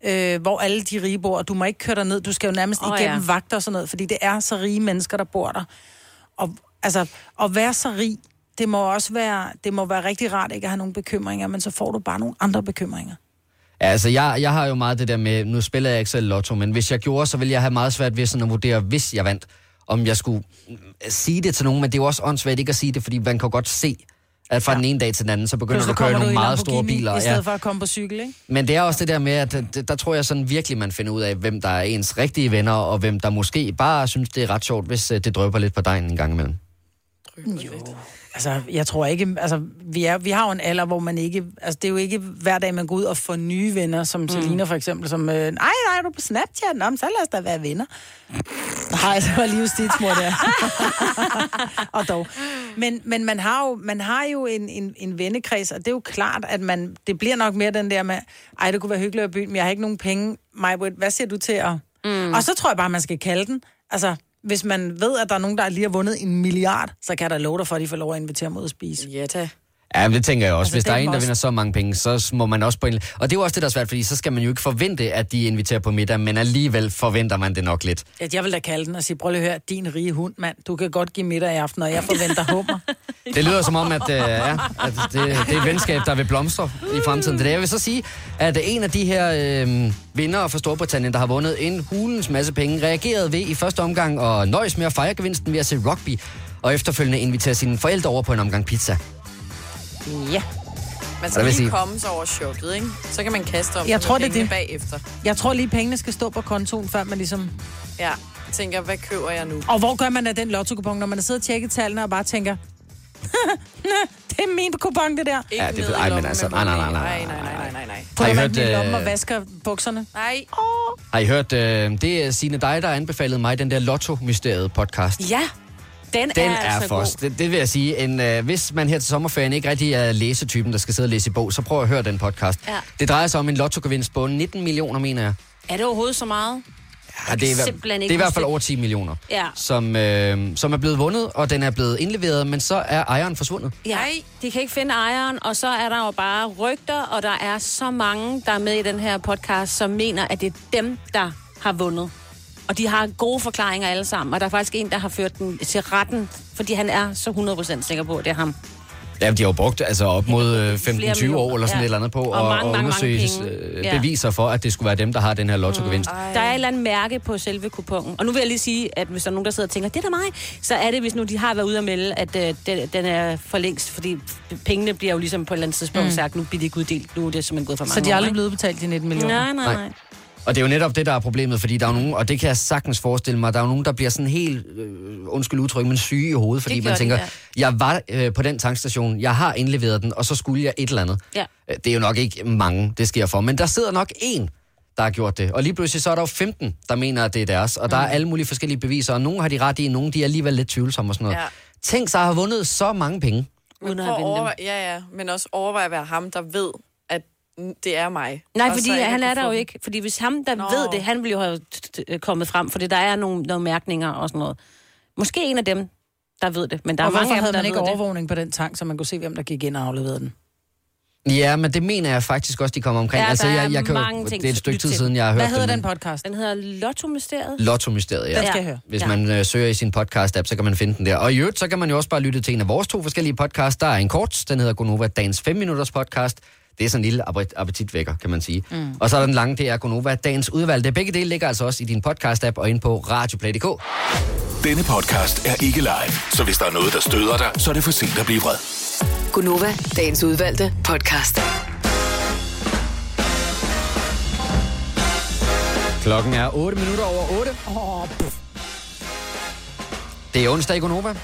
øh, hvor alle de rige bor, og du må ikke køre der ned. Du skal jo nærmest oh, igennem ja. vagter og sådan noget, fordi det er så rige mennesker, der bor der. Og altså, at være så rig, det må også være, det må være rigtig rart ikke at have nogle bekymringer, men så får du bare nogle andre bekymringer. Ja, altså, jeg, jeg har jo meget det der med, nu spiller jeg ikke selv lotto, men hvis jeg gjorde, så ville jeg have meget svært ved sådan at vurdere, hvis jeg vandt, om jeg skulle mm, sige det til nogen, men det er jo også åndssvagt ikke at sige det, fordi man kan godt se, at fra ja. den ene dag til den anden, så begynder du Pludselig at køre nogle meget store biler. I stedet for at komme på cykel, ikke? Men det er også det der med, at der tror jeg sådan virkelig, man finder ud af, hvem der er ens rigtige venner, og hvem der måske bare synes, det er ret sjovt, hvis øh, det drøber lidt på dejen en gang imellem. Jo. Altså, jeg tror ikke, altså, vi, er, vi har jo en alder, hvor man ikke, altså, det er jo ikke hver dag, man går ud og får nye venner, som mm. Selina for eksempel, som, øh, nej, nej, du er på Snapchat, Nå, men så lad os da være venner. Nej, det var lige justitsmor der. og dog. Men, men man har jo, man har jo en, en, en vennekreds, og det er jo klart, at man, det bliver nok mere den der med, ej, det kunne være hyggeligt at bytte, men jeg har ikke nogen penge. Majbrit, hvad siger du til at... Mm. Og så tror jeg bare, man skal kalde den. Altså, hvis man ved, at der er nogen, der lige har vundet en milliard, så kan der love dig for, at de får lov at invitere mig ud at spise. Ja, da. Ja, det tænker jeg også. Altså, Hvis der er en, der vinder så mange penge, så må man også på en... Og det er jo også det, der er svært, fordi så skal man jo ikke forvente, at de inviterer på middag, men alligevel forventer man det nok lidt. At jeg vil da kalde den og sige, prøv lige at høre, din rige hund, mand, du kan godt give middag i aften, og jeg forventer hummer. Det lyder som om, at, øh, ja, at det, det er et venskab, der vil blomstre i fremtiden. Det er, jeg vil så sige, at en af de her øh, vindere fra Storbritannien, der har vundet en hulens masse penge, reagerede ved i første omgang og nøjes med at fejre gevinsten ved at se rugby, og efterfølgende invitere sine forældre over på en omgang pizza. Ja. Man skal lige sige? komme sig over showet, ikke? Så kan man kaste om Jeg tror, med det er det. bagefter. Jeg tror lige, pengene skal stå på kontoen, før man ligesom... Ja, tænker, hvad køber jeg nu? Og hvor gør man af den lotto når man har siddet og tjekket tallene og bare tænker, det er min kupon, det der. Ikke Ja, det ved- ej, men altså, med nej, nej, nej, nej, nej, nej, nej, nej, nej. I man hørt, den i lommen øh, og vasker bukserne. Nej. Har I hørt, øh, det er Signe dig, der anbefalede mig den der Lotto-mysteriet podcast? Ja, den, Den er, er altså for god. det, det vil jeg sige. En, øh, hvis man her til sommerferien ikke rigtig er læsetypen, der skal sidde og læse i bog, så prøv at høre den podcast. Ja. Det drejer sig om en lottogevinst på 19 millioner, mener jeg. Er det overhovedet så meget? Ja, det, er, det ikke er i hvert fald over 10 millioner, Ja. som, øh, som er blevet vundet, og den er blevet indleveret, men så er ejeren forsvundet. Ja, de kan ikke finde ejeren, og så er der jo bare rygter, og der er så mange, der er med i den her podcast, som mener, at det er dem, der har vundet. Og de har gode forklaringer alle sammen, og der er faktisk en, der har ført den til retten, fordi han er så 100% sikker på, at det er ham. Ja, de har jo brugt altså op mod øh, 15-20 millioner, år eller sådan ja. et eller andet på Og at mange, mange, mange undersøge penge. øh, beviser for, at det skulle være dem, der har den her lottogevinst. Der er et eller andet mærke på selve kupongen. Og nu vil jeg lige sige, at hvis der er nogen, der sidder og tænker, det er da mig, så er det, hvis nu de har været ude at melde, at øh, den, den er for længst, fordi pengene bliver jo ligesom på et eller andet tidspunkt mm. sagt, nu bliver de ikke uddelt, nu er det simpelthen gået for mange Så de er aldrig blevet betalt de 19 millioner. Nej, nej, Nej. nej. Og det er jo netop det, der er problemet, fordi der er jo nogen, og det kan jeg sagtens forestille mig, der er nogen, der bliver sådan helt, øh, undskyld udtryk, men syge i hovedet, fordi Det man tænker, ja. jeg var øh, på den tankstation, jeg har indleveret den, og så skulle jeg et eller andet. Ja. Øh, Det er jo nok ikke mange, det sker for, men der sidder nok en, der har gjort det. Og lige pludselig så er der jo 15, der mener, at det er deres, og der er alle mulige forskellige beviser, og nogle har de ret i, nogle de er alligevel lidt tvivlsomme og sådan noget. Ja. Tænk sig at have vundet så mange penge. Uden at have vundet dem. ja, ja, men også overveje at være ham, der ved, Det er mig. Nej, fordi så han er der jo ikke. Fordi hvis ham, der Nå. Ved det, han ville jo have kommet frem, fordi der er nogle, nogle mærkninger og sådan noget. Måske en af dem, der ved det, men der Og er mange hvorfor af havde dem, der man ikke ved det. overvågning på den tank, så man kunne se, hvem der gik ind og afleverede den? Ja, men det mener jeg faktisk også, de kommer omkring. Ja, altså, der jeg, er jeg kan, jo- mange ting det er et til- stykke tid til. siden, jeg har hørt Hvad hedder den men- podcast? Den hedder Lotto-mysteriet. Lotto-mysteriet, ja. Den skal jeg høre. Hvis Ja. man øh, søger i sin podcast-app, så kan man finde den der. Og i øvrigt, så kan man jo også bare lytte til en af vores to forskellige podcasts. Der er en kort, den hedder Gonova Dagens 5 Minutters podcast. Det er sådan en lille appet- appetitvækker, kan man sige. Mm. Og så er der den lange, det er Gonova Dagens Udvalgte. Begge dele ligger altså også i din podcast-app og inde på radioplay.dk. Denne podcast er ikke live, så hvis der er noget, der støder dig, så er det for sent at blive vred. Gunova, dagens udvalgte podcast. Klokken er 8 minutter over 8. Åh, Det er onsdag i Gonova.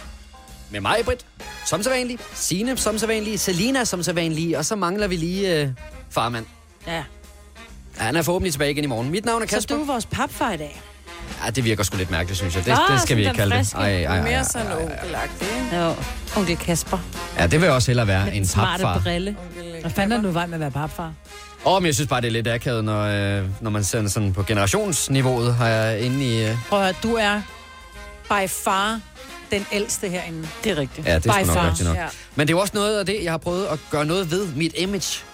Med mig, Britt, som så vanligt. Signe, som så vanligt. Selina, som så vanligt. Og så mangler vi lige øh, farmand. ja. Han er forhåbentlig tilbage igen i morgen. Mit navn er Så Kasper. du er vores papfar i dag. Ja, det virker sgu lidt mærkeligt, synes jeg. Det, Ah, det skal vi ikke kalde det. friske. Ej, ej, ej, ej, Mere sådan ej. onkelagtigt, ikke? Jo, onkel Kasper. Ja, det vil også hellere være Med en den smarte papfar. brille. Hvad fanden er du vej med at være papfar? Åh, men jeg synes bare, det er lidt akavet, når, øh, når man ser sådan på generationsniveauet, har jeg inde i... Øh, Prøv at høre, du er by far den ældste herinde. Det er rigtigt. ja, det er sgu nok rigtigt nok. Ja. Men det er jo også noget af det, jeg har prøvet at gøre noget ved mit image.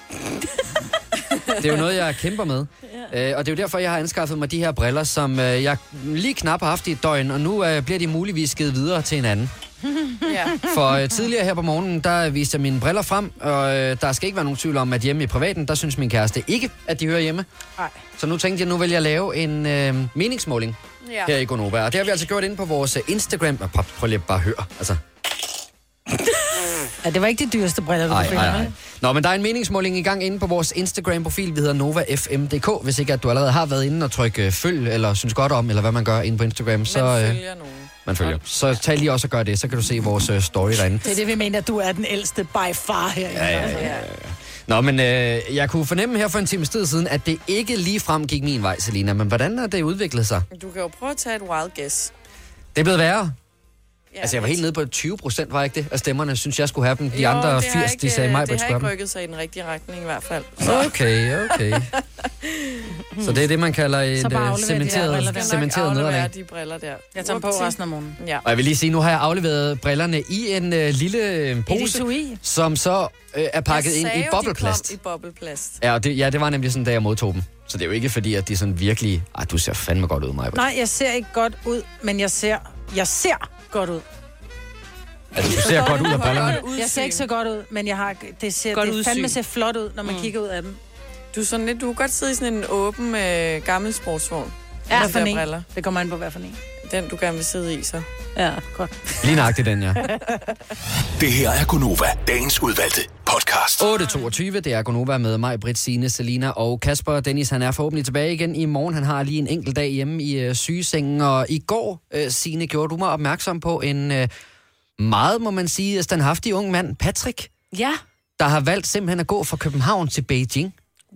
det er jo noget, jeg kæmper med. Ja. Øh, og det er jo derfor, jeg har anskaffet mig de her briller, som øh, jeg lige knap har haft i et døgn, og nu øh, bliver de muligvis givet videre til en anden. Ja. For øh, tidligere her på morgenen, der viste jeg mine briller frem, og øh, der skal ikke være nogen tvivl om, at hjemme i privaten, der synes min kæreste ikke, at de hører hjemme. Nej. Så nu tænkte jeg, nu vil jeg lave en øh, meningsmåling ja. her i Gonova. Og det har vi altså gjort inde på vores øh, Instagram. Og prøv, prøv lige at bare høre. Altså, Ja, det var ikke de dyreste briller, du ej, kunne ej, finde. Nå, men der er en meningsmåling i gang inde på vores Instagram-profil. Vi hedder NovaFM.dk. Hvis ikke at du allerede har været inde og trykke øh, følg, eller synes godt om, eller hvad man gør inde på Instagram, så... Man Øh, følger nogen. man følger. Så tag lige også og gør det, så kan du se vores øh, story derinde. Det er det, vi mener, at du er den ældste by far herinde. Ja, ja, ja. Nå, men øh, jeg kunne fornemme her for en times tid siden, at det ikke lige frem gik min vej, Selina. Men hvordan har det udviklet sig? Du kan jo prøve at tage et wild guess. Det er blevet værre. Ja, Altså, jeg var helt nede på 20 procent, var ikke det, af stemmerne, synes jeg skulle have dem. De Jo, andre det har 80, ikke, de sagde mig, Det at har skulle ikke rykket sig i den rigtige retning i hvert fald. dem. Okay, okay. Så det er det, man kalder et Så bare øh, aflever de her cementeret, briller der. cementeret nederlag. de briller der. Jeg tager dem på resten af morgenen. Ja. Og jeg vil lige sige, nu har jeg afleveret brillerne i en øh, lille øh, pose, som så øh, er pakket Jeg ind sagde i bobleplast. I bobleplast. Ja, og det, ja, det var nemlig sådan, da jeg modtog dem. Så det er jo ikke fordi, at de sådan virkelig... Ej, du ser fandme godt ud, mig. Nej, jeg ser ikke godt ud, men jeg ser, jeg ser godt ud. Altså, du ser godt ud af brillerne. Jeg ser ikke så godt ud, men jeg har, det ser Godt det udsyn. fandme ser flot ud, når man mm. kigger ud af dem. Du er sådan lidt, du kan godt sidde i sådan en åben øh, gammel sportsvogn. Ja, Med for en. briller. Det kommer an på, hvad for en. Den, du gerne vil sidde i, så. Ja, godt. Lige nøjagtigt den, ja. Det her er Gunova, dagens udvalgte podcast. 8.22, det er Gonova med mig, Britt, Signe, Selina og Kasper. Dennis, han er forhåbentlig tilbage igen i morgen. Han har lige en enkelt dag hjemme i øh, sygesengen. Og i går, øh, Signe, gjorde du mig opmærksom på en øh, meget, må man sige, standhaftig ung mand, Patrick, Ja. der har valgt simpelthen at gå fra København til Beijing.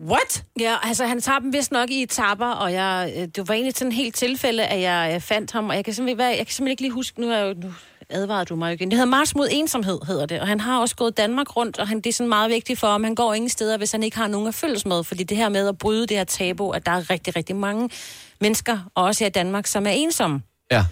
What? Ja, altså han tager dem vist nok i etapper, og jeg, øh, det var egentlig sådan et helt tilfælde, at jeg øh, fandt ham, og jeg kan simpelthen, hvad, jeg kan simpelthen ikke lige huske, nu er jeg jo, nu advarede du mig jo igen. Det hedder Mars mod ensomhed, hedder det, og han har også gået Danmark rundt, og han, det er sådan meget vigtigt for ham. Han går ingen steder, hvis han ikke har nogen at følges med, fordi det her med at bryde det her tabu, at der er rigtig, rigtig mange mennesker, og også her i Danmark, som er ensomme Ja.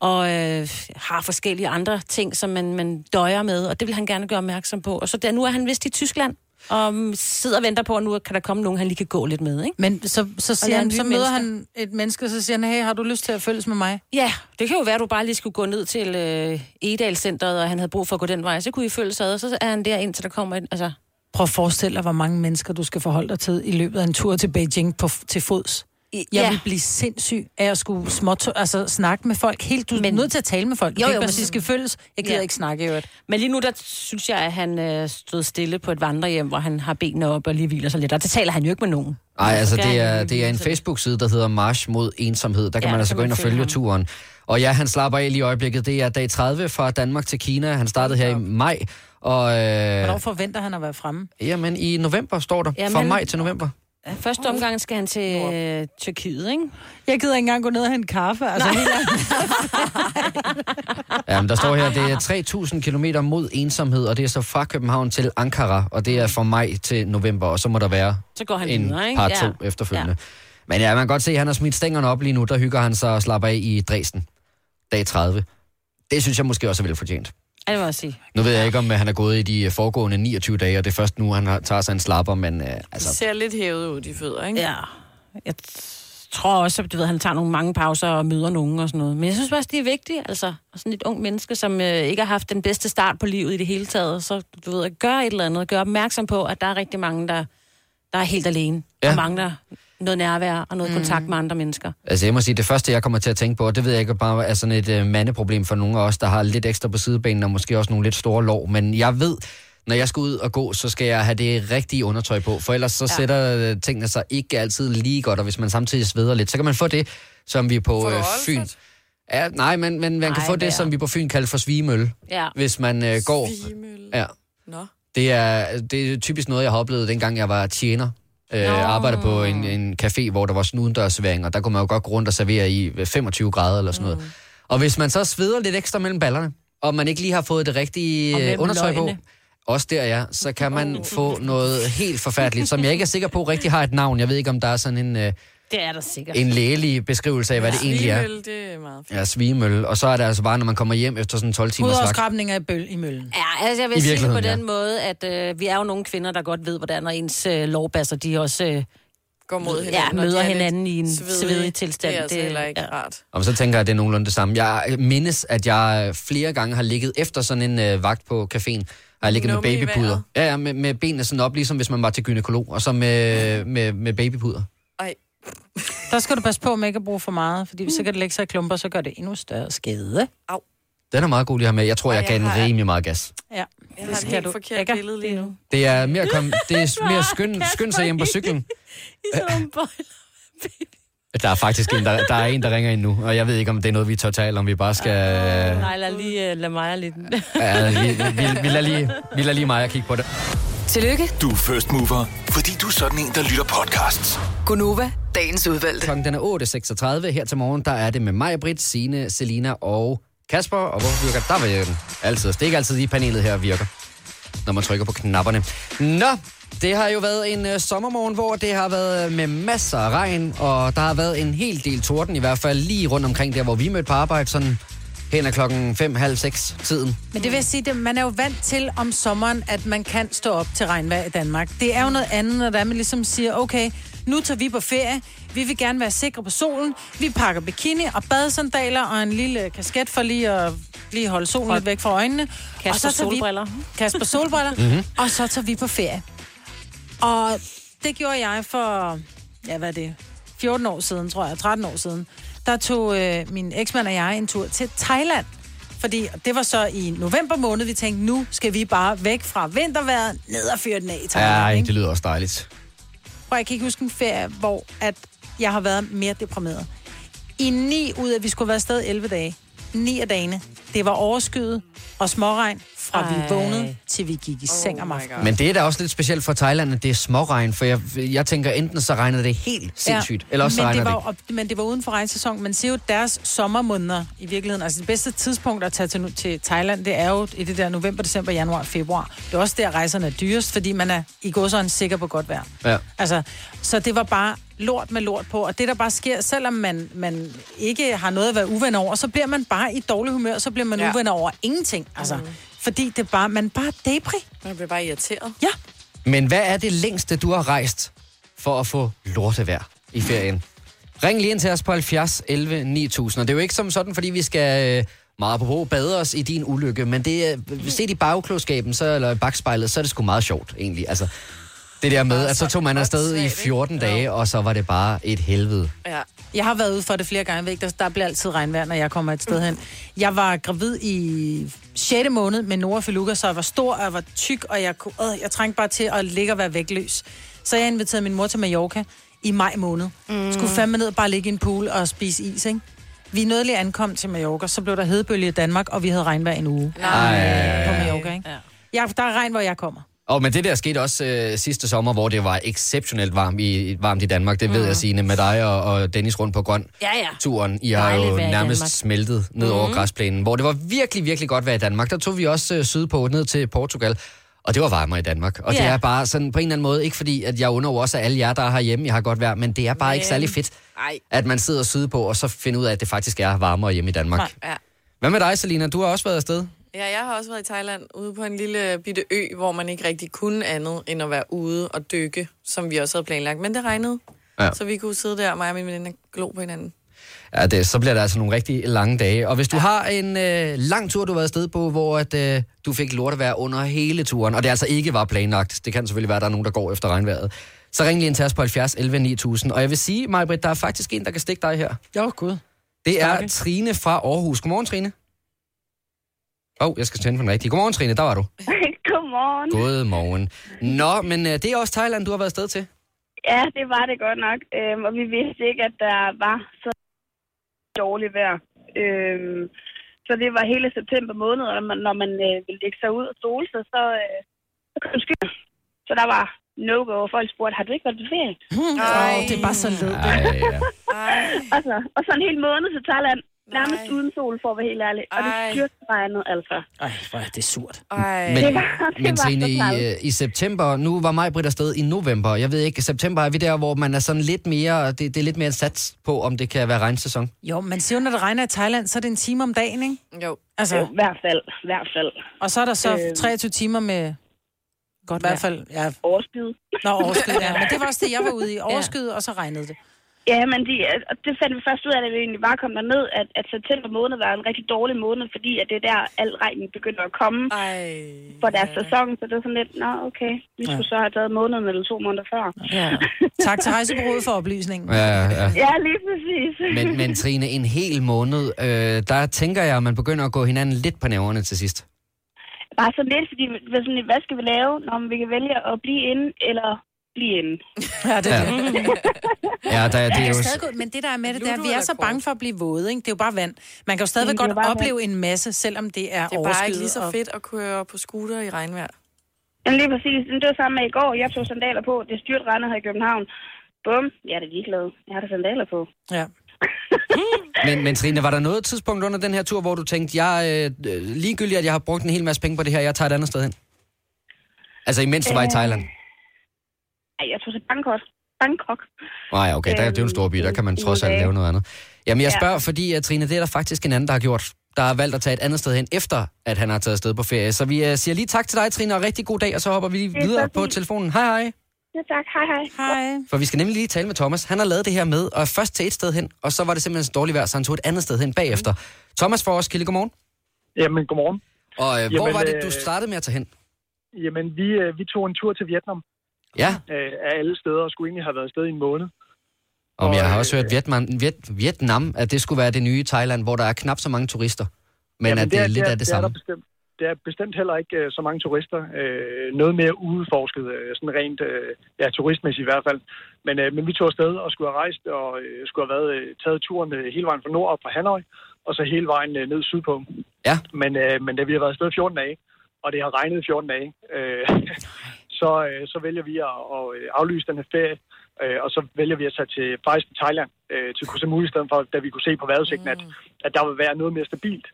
og øh, har forskellige andre ting, som man, man døjer med, og det vil han gerne gøre opmærksom på. Og så der, nu er han vist i Tyskland, og sidder og venter på, at nu kan der komme nogen, han lige kan gå lidt med, ikke? Men så, så, siger han, så møder mennesker. han et menneske, og så siger han, hey, har du lyst til at følges med mig? Ja, det kan jo være, at du bare lige skulle gå ned til øh, Egedalcenteret, og han havde brug for at gå den vej. Så kunne I følge ad, og så er han der, indtil der kommer en... Altså, Prøv at forestille dig, hvor mange mennesker du skal forholde dig til i løbet af en tur til Beijing på, til fods. Jeg vil blive sindssyg af at skulle småt, altså snakke med folk. Helt, du er Men- nødt til at tale med folk. Du Jo, kan jo, ikke bare sige, skal følges. Jeg gider Ja. ikke snakke i øvrigt. Men lige nu, der synes jeg, at han øh, stod stille på et vandrehjem, hvor han har benene op og lige hviler sig lidt. Og det taler han jo ikke med nogen. Nej, altså det er, det er en. Facebook-side, der hedder March mod ensomhed. Der kan Ja, man der altså kan gå ind og følge ham. turen. Og ja, han slapper af lige i øjeblikket. Det er dag 30 fra Danmark til Kina. Han startede her i maj. Og Hvornår øh, forventer han at være fremme? jamen, i november står der. Jamen, Fra maj til november. Første omgang skal han til øh, Tyrkiet, ikke? Jeg gider ikke engang gå ned og hente kaffe. Altså, helt ærligt. Ja, men der står her, det er 3.000 km mod ensomhed, og det er så fra København til Ankara, og det er fra maj til november, og så må der være Så går han en videre, ikke? par to Ja. efterfølgende. Men ja, man kan godt se, at han har smidt stængerne op lige nu. Der hygger han sig og slapper af i Dresden. Dag 30. Det synes jeg måske også er velfortjent. Ja, det må jeg sige. Nu ved jeg ikke, om øh, han er gået i de foregående 29 dage, og det er først nu, han har, tager sig en slapper, men øh, Det altså... ser lidt hævet ud, de fødder, ikke? Ja. Jeg t- tror også, at du ved, han tager nogle mange pauser og møder nogen og sådan noget. Men jeg synes også, det er vigtigt, altså. Og sådan et ung menneske, som øh, ikke har haft den bedste start på livet i det hele taget, så du ved, at gøre et eller andet, gøre opmærksom på, at der er rigtig mange, der, der er helt alene. Ja. Ja. Og mangler noget nærvær og noget mm. kontakt med andre mennesker. Altså jeg må sige, det første, jeg kommer til at tænke på, det ved jeg ikke bare er sådan et øh, mandeproblem for nogle af os, der har lidt ekstra på sidebenen, og måske også nogle lidt store lår, men jeg ved, når jeg skal ud og gå, så skal jeg have det rigtige undertøj på, for ellers så ja. sætter øh, tingene sig ikke altid lige godt, og hvis man samtidig sveder lidt, så kan man få det, som vi på øh, Fyn... Ja, nej, men, men man kan Ej, få det, vær. som vi på Fyn kalder for svigemølle, Ja. hvis man øh, går... Svimel. Ja, Nå. det er, det er typisk noget, jeg har oplevet, dengang jeg var tjener. Øh, arbejder på en, en café, hvor der var sådan udendørsservering, og der kunne man jo godt gå rundt og servere i 25 grader eller sådan noget. Mm. Og hvis man så sveder lidt ekstra mellem ballerne, og man ikke lige har fået det rigtige øh, undertøj på, løgene. også der ja, så kan man få noget helt forfærdeligt, som jeg ikke er sikker på rigtig har et navn. Jeg ved ikke, om der er sådan en, øh, Det er der sikkert. en lægelig beskrivelse af, hvad det egentlig er. Svimel, det er meget fint. Ja, svigemølle. Og så er det altså bare, når man kommer hjem efter sådan en 12 timers vagt. Hudafskrabning af bøl i møllen. Ja, altså jeg vil sige det på den måde, at øh, vi er jo nogle kvinder, der godt ved, hvordan når ens øh, lovbasser, de også øh, Går mod ja, hinanden. og de møder er hinanden i en svedige. svedig tilstand. Det er altså heller ikke ja. rart. Og så tænker jeg, at det er nogenlunde det samme. Jeg mindes, at jeg flere gange har ligget efter sådan en øh, vagt på caféen. Har jeg ligget med Numme i babypuder. Ja, ja med, med benene sådan op, ligesom hvis man var til gynekolog. Og så med, med, med babypuder. Ej, Der skal du passe på med ikke at bruge for meget, fordi hvis så kan det lægge sig i klumper, så gør det endnu større skade. Den er meget god lige have med. Jeg tror, Ej, jeg gav jeg den har- rimelig meget gas. Ja, jeg har et helt forkert Ikke? billede lige nu. Det er mere, kom, det er mere skynd, skynd sig hjem på cyklen. Der er faktisk en, der, der, er en, der ringer ind nu, og jeg ved ikke, om det er noget, vi tør tale om. Vi bare skal... Nej, lad lige uh, lad mig lidt. Ja, vi, vi, vi, lader lige, vi lader lige mig kigge på det. Tillykke, Du er first mover, fordi du er sådan en, der lytter podcasts. Gunova, dagens udvalgte. Klokken den er 8.36. Her til morgen, der er det med mig, Britt, Signe, Selina og Kasper. Og hvor virker der virker den? Altid. Det er ikke altid, lige panelet her virker, når man trykker på knapperne. Nå, det har jo været en øh, sommermorgen, hvor det har været med masser af regn, og der har været en hel del torden, i hvert fald lige rundt omkring der, hvor vi mødte på arbejde, sådan hen ad klokken 5, halv 6 tiden. Men det vil sige, at man er jo vant til om sommeren, at man kan stå op til regnvejr i Danmark. Det er jo noget andet, når der er, man ligesom siger, okay, nu tager vi på ferie, vi vil gerne være sikre på solen, vi pakker bikini og badesandaler og en lille kasket for lige at lige holde solen lidt væk fra øjnene. Kasper og så tager solbriller. Vi, Kasper solbriller. mm-hmm. Og så tager vi på ferie. Og det gjorde jeg for, ja hvad er det, 14 år siden, tror jeg, 13 år siden. Der tog øh, min eksmand og jeg en tur til Thailand. Fordi det var så i november måned, vi tænkte, nu skal vi bare væk fra vintervejret, ned og fyre den af i Thailand. Ja, ikke? det lyder også dejligt. Og jeg kan ikke huske en ferie, hvor at jeg har været mere deprimeret. I ni ud af, vi skulle være afsted 11 dage. Ni af dagene, det var overskyet og småregn, fra Ej. vi vågnede, til vi gik i seng Oh om aftenen. Men det er da også lidt specielt for Thailand, at det er småregn, for jeg, jeg tænker, enten så regner det helt sindssygt, ja, eller også så men regner det det var, ikke. jo- Men det var uden for regnsæson. Man siger jo, deres sommermåneder i virkeligheden, altså det bedste tidspunkt at tage til, til Thailand, det er jo i det der november, december, januar, februar. Det er også der, rejserne er dyrest, fordi man er i godsøjne sikker på godt vejr. Ja. Altså, så det var bare lort med lort på, og det der bare sker, selvom man, man ikke har noget at være uven over, så bliver man bare i dårlig humør, så bliver man. Ja. uven over ingenting. Altså, mm. Fordi det bare, man bare depri. Man bliver bare irriteret. Ja. Men hvad er det længste, du har rejst for at få lortevejr i ferien? Ring lige ind til os på 70 11 9000. Og det er jo ikke som sådan, fordi vi skal øh, meget på bade os i din ulykke, men det er, set i bagklodskaben, så, eller i bagspejlet, så er det sgu meget sjovt, egentlig. Altså, det der med, at så tog man afsted i 14 dage, og så var det bare et helvede. Ja. Jeg har været ude for det flere gange. Jeg ikke, Der, der bliver altid regnvejr, når jeg kommer et sted hen. Jeg var gravid i 6. måned med Nora Feluga, så jeg var stor, og jeg var tyk, og jeg, kunne, øh, jeg trængte bare til at ligge og være vægtløs. Så jeg inviterede min mor til Mallorca i maj måned. Mm. Skulle fandme ned og bare ligge i en pool og spise is, ikke? Vi nåede lige ankom til Mallorca, så blev der hedebølge i Danmark, og vi havde regnvejr en uge Ej. på Mallorca, ikke? Ja. Ja, der er regn, hvor jeg kommer. Og men det der skete også øh, sidste sommer, hvor det var exceptionelt varmt i, varmt i Danmark. Det ved jeg, Signe, med dig og, og Dennis rundt på grøn. Ja, ja. Turen. I har jo nærmest smeltet ned over græsplænen, hvor det var virkelig, virkelig godt vejr i Danmark. Der tog vi også øh, sydpå ned til Portugal. Og det var varmere i Danmark. Og det Ja. er bare sådan på en eller anden måde, ikke fordi at jeg under også alle jer, der er herhjemme, jeg har godt vejr, men det er bare ikke særlig fedt, Ej. at man sidder sydpå og så finder ud af, at det faktisk er varmere hjemme i Danmark. Ja. Hvad med dig, Selina? Du har også været afsted. Ja, jeg har også været i Thailand, ude på en lille bitte ø, hvor man ikke rigtig kunne andet end at være ude og dykke, som vi også havde planlagt. Men det regnede, Ja. ja. så vi kunne sidde der, mig og min veninde, og glo på hinanden. Ja, det, så bliver der altså nogle rigtig lange dage. Og hvis du ja. har en øh, lang tur, du har været afsted på, hvor at, øh, du fik lortevejr under hele turen, og det altså ikke var planlagt, det kan selvfølgelig være, at der er nogen, der går efter regnvejret, så ring lige ind til os på 70 11 9000. Og jeg vil sige, Majbrit, der er faktisk en, der kan stikke dig her. Jo, gud. Det er. Trine fra Aarhus. Godmorgen, Trine. Åh, oh, jeg skal tænde for den rigtige. Godmorgen, Trine. Der var du. Godmorgen. Godmorgen. Nå, men øh, det er også Thailand, du har været afsted til. Ja, det var det godt nok. Øhm, og vi vidste ikke, at der var så dårligt vejr. Øhm, så det var hele september måned, og når man, når man øh, ville lægge sig ud og sole sig, så, øh, så kom skyer. Så der var no-go, og folk spurgte, har du ikke været på ferie? Åh, det er bare så. Ej, ja. Ej, Altså, og så en hel måned til Thailand, nærmest Nej. uden sol, for at være helt ærlig. Og det Ej. styrtregnede altså. Ej, hvor er det surt. ej. Men, Det var- det men var Trine, i, øh, i september, nu var mig Britt afsted i november. Jeg ved ikke, september er vi der, hvor man er sådan lidt mere, det, det er lidt mere sats på, om det kan være regnsæson. Jo, man siger når det regner i Thailand, så er det en time om dagen, ikke? Jo. Altså, Jo, i hvert fald, i hvert fald. og så er der så Øhm. 23 timer med... Godt i hvert fald, ja. Overskyet. Nå, overskyet, ja. Men det var også det, jeg var ude i. Overskyet, og så regnede det. Ja, men de, og det fandt vi først ud af, da vi egentlig bare kom derned, at, at september måned var en rigtig dårlig måned, fordi at det er der, al regnen begynder at komme Ej. for deres sæson. Så det er sådan lidt, nå okay, vi skulle så have taget måneden eller to måneder før. Ja. Tak til rejsebureauet for oplysningen. Ja, ja. Ja, lige præcis. Men, men Trine, en hel måned, øh, der tænker jeg, at man begynder at gå hinanden lidt på nerverne til sidst. Bare sådan lidt, fordi sådan, hvad skal vi lave, når vi kan vælge at blive inde eller blive inde? Ja, det er Ja. det. Ja, der, det er jo... Stadig, men det der er med det, det er, at vi er så bange for at blive våde, ikke? Det er jo bare vand. Man kan jo stadigvæk Jamen, godt opleve en masse, selvom det er Det er overskyet. bare ikke lige så fedt at køre på scooter i regnvejr. Men lige præcis, det var samme med i går. Jeg tog sandaler på, det styrt regnede her i København. Bum, jeg er da ligeglad. Jeg har da sandaler på. Ja. Men, men Trine, var der noget tidspunkt under den her tur, hvor du tænkte, jeg, øh, øh, ligegyldigt, at jeg har brugt en hel masse penge på det her, jeg tager et andet sted hen? Altså imens du var i Thailand? Jeg tog til Bangkok. Bangkok. Nej, okay, der, det er jo en stor by, der kan man Øhm, trods alt lave noget andet. Jamen, jeg Ja. spørger, fordi, at Trine, det er der faktisk en anden, der har gjort. Der har valgt at tage et andet sted hen, efter at han har taget afsted på ferie. Så vi uh, siger lige tak til dig, Trine, og rigtig god dag, og så hopper vi lige er videre på telefonen. Hej, hej. Ja, tak. Hej, hej. Hej. For vi skal nemlig lige tale med Thomas. Han har lavet det her med, og først til et sted hen, og så var det simpelthen så dårligt vejr, så han tog et andet sted hen bagefter. Thomas for os, Kille, godmorgen. Jamen, godmorgen. Og øh, hvor Jamen, var det, du øh, startede med at tage hen? Jamen, vi, øh, vi tog en tur til Vietnam Ja, øh, af alle steder, og skulle egentlig have været afsted i en måned. om jeg har og, også hørt Vietnam, Viet, Vietnam, at det skulle være det nye Thailand, hvor der er knap så mange turister. Men Jamen, at det er lidt af det det samme. Er der bestemt, det er bestemt heller ikke øh, så mange turister. Øh, noget mere udforsket, øh, sådan rent øh, ja, turistmæssigt i hvert fald. Men, øh, men vi tog afsted og skulle have rejst, og øh, skulle have været, øh, taget turen øh, hele vejen fra nord op fra Hanoi, og så hele vejen øh, ned sydpå. Ja. Men, øh, men da vi har været afsted 14 dage, og det har regnet i 14 dage, øh, så, øh, så vælger vi at, at øh, aflyse den her ferie, øh, og så vælger vi at tage til, faktisk til Thailand, øh, til Koh Samui i stedet for, da vi kunne se på vejrudsigten, at, at der vil være noget mere stabilt.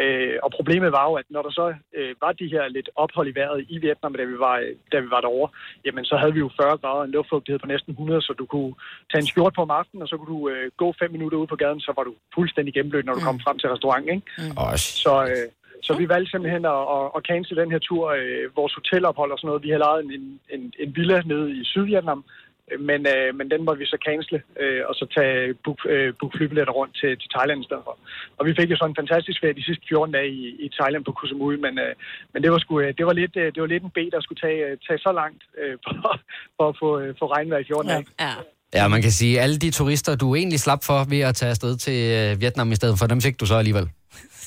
Øh, og problemet var jo, at når der så øh, var de her lidt ophold i vejret i Vietnam, da vi var, da vi var derovre, jamen så havde vi jo 40 grader, en luftfugtighed på næsten 100, så du kunne tage en skjort på om aftenen, og så kunne du øh, gå fem minutter ud på gaden, så var du fuldstændig gennemblødt, når du kom frem til restauranten, ikke? Også. Så, øh, så vi valgte simpelthen at, at, at cancel den her tur. Øh, vores hotelophold og sådan noget. Vi havde lejet en, en, en villa nede i Sydvietnam, øh, men, øh, men den måtte vi så cancele, øh, og så tage book, øh, book flybilletter rundt til, til Thailand i stedet for. Og vi fik jo sådan en fantastisk ferie de sidste 14 dage i, i Thailand på Koh Samui, men, øh, men det, var sgu, øh, det, var lidt, det var lidt en B, der skulle tage, tage så langt øh, for, for at få, få regnvejr i 14 Ja. dage. Ja. Ja, man kan sige, alle de turister, du egentlig slap for ved at tage afsted til øh, Vietnam i stedet for, dem fik du så alligevel.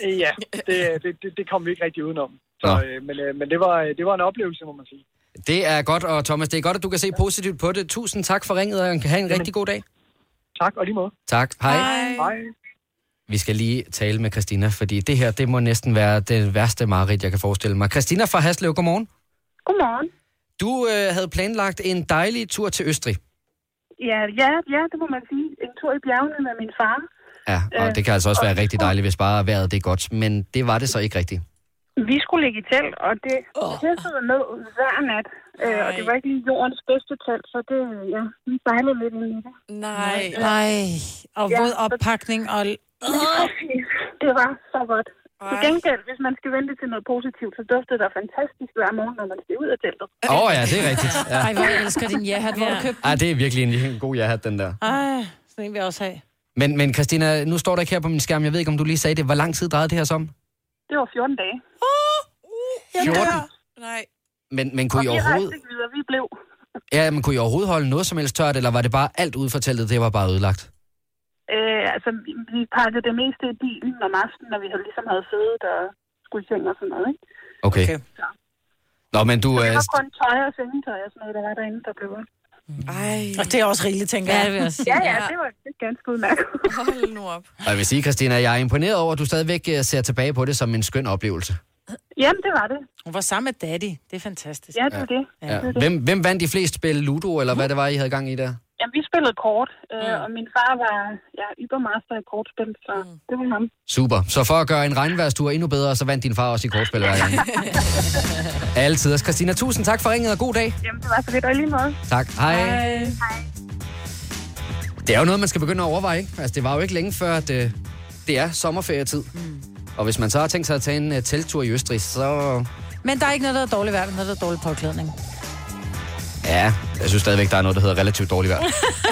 Øh, Ja, det, det, det, kom vi ikke rigtig udenom. Så, Nå. øh, men øh, men det, var, det var en oplevelse, må man sige. Det er godt, og Thomas, det er godt, at du kan se positivt på det. Tusind tak for ringet, og have en rigtig god dag. Tak, og lige måde. Tak. Hej. Hej. Vi skal lige tale med Christina, fordi det her, det må næsten være det værste mareridt, jeg kan forestille mig. Christina fra Haslev, godmorgen. Godmorgen. Du øh, havde planlagt en dejlig tur til Østrig. Ja, ja, ja, det må man sige. En tur i bjergene med min far. Ja, og Øh, det kan altså også være og- rigtig dejligt, hvis bare vejret det er godt. Men det var det så ikke rigtigt. Vi skulle ligge i telt, og det pissede ned hver nat. Øh, og det var ikke lige jordens bedste telt, så det, ja, vi sejlede lidt ind i det. Nej. Nej, og Ja, våd oppakning og... Præcis. Det var så godt. Til gengæld, hvis man skal vente til noget positivt, så duftede der fantastisk hver morgen, når man skal ud af teltet. Åh oh, ja, det er rigtigt. Ja. Ej, hvor jeg elsker din ja-hat, hvor du købte Ej, det er virkelig en, en god ja-hat, den der. Ej, sådan en vil jeg også have. Men, men Christina, nu står der ikke her på min skærm. Jeg ved ikke, om du lige sagde det. Hvor lang tid drejede det her sig om? Det var 14 dage. 14? Nej. Men, men kunne I og vi overhovedet... ikke videre, vi blev. Ja, men kunne I overhovedet holde noget som helst tørt, eller var det bare alt ude for teltet, det var bare ødelagt? Øh, altså, vi, pakkede det meste i bilen om aftenen, når vi havde, ligesom havde siddet og skulle i seng og sådan noget, ikke? Okay. Okay. Nå, men du... Det Øh, var kun tøj og sengetøj og sådan noget, der var derinde, der blev. Ej. Og det er også rigeligt, tænker Ja, jeg. det vil jeg sige. Ja, ja, det var det ganske udmærket. Hold nu op. og jeg vil sige, Christina, jeg er imponeret over, at du stadigvæk øh, ser tilbage på det som en skøn oplevelse. Jamen, det var det. Hun var sammen med daddy. Det er fantastisk. Ja, det var det. Ja. det, var det. Hvem, hvem vandt de fleste spil? Ludo, eller hvad det var, I havde gang i der? Jamen, vi spillede kort, øh, og min far var ja, ybermaster i kortspil, så det var ham. Super. Så for at gøre en regnværstur endnu bedre, så vandt din far også i kortspil hver gang. Altid. Christina, tusind tak for ringet, og god dag. Jamen, det var så lidt, og lige måde. Tak. Hej. Hej. Det er jo noget, man skal begynde at overveje, ikke? Altså, det var jo ikke længe før, at øh, det er sommerferietid. Mm. Og hvis man så har tænkt sig at tage en uh, telttur i Østrig, så... Men der er ikke noget, der er dårligt vejr, men noget, der er dårlig påklædning. Ja, jeg synes stadigvæk, der er noget, der hedder relativt dårligt vejr.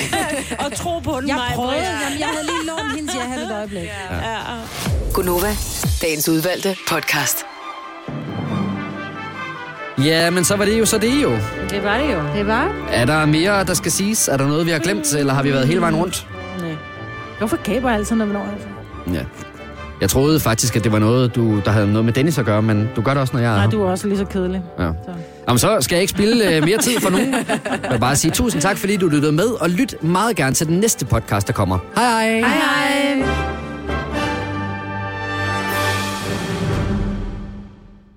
Og tro på den, Jeg Maja, prøvede, jamen, jeg havde lige lånt hendes ja et øjeblik. Ja. Gunova, dagens udvalgte podcast. Ja, men så var det jo så det jo. Det var det jo. Det var? Er der mere, der skal siges? Er der noget, vi har glemt, eller har vi været hele vejen rundt? Nej. Hvorfor gaber jeg altid, når vi når altså? Ja. Jeg troede faktisk, at det var noget, du, der havde noget med Dennis at gøre, men du gør det også, når jeg er Nej, her. du er også lige så kedelig. Ja. Jamen, så skal jeg ikke spille øh, mere tid for nogen. Jeg vil bare sige tusind tak, fordi du lyttede med, og lyt meget gerne til den næste podcast, der kommer. Hej hej! Hej hej!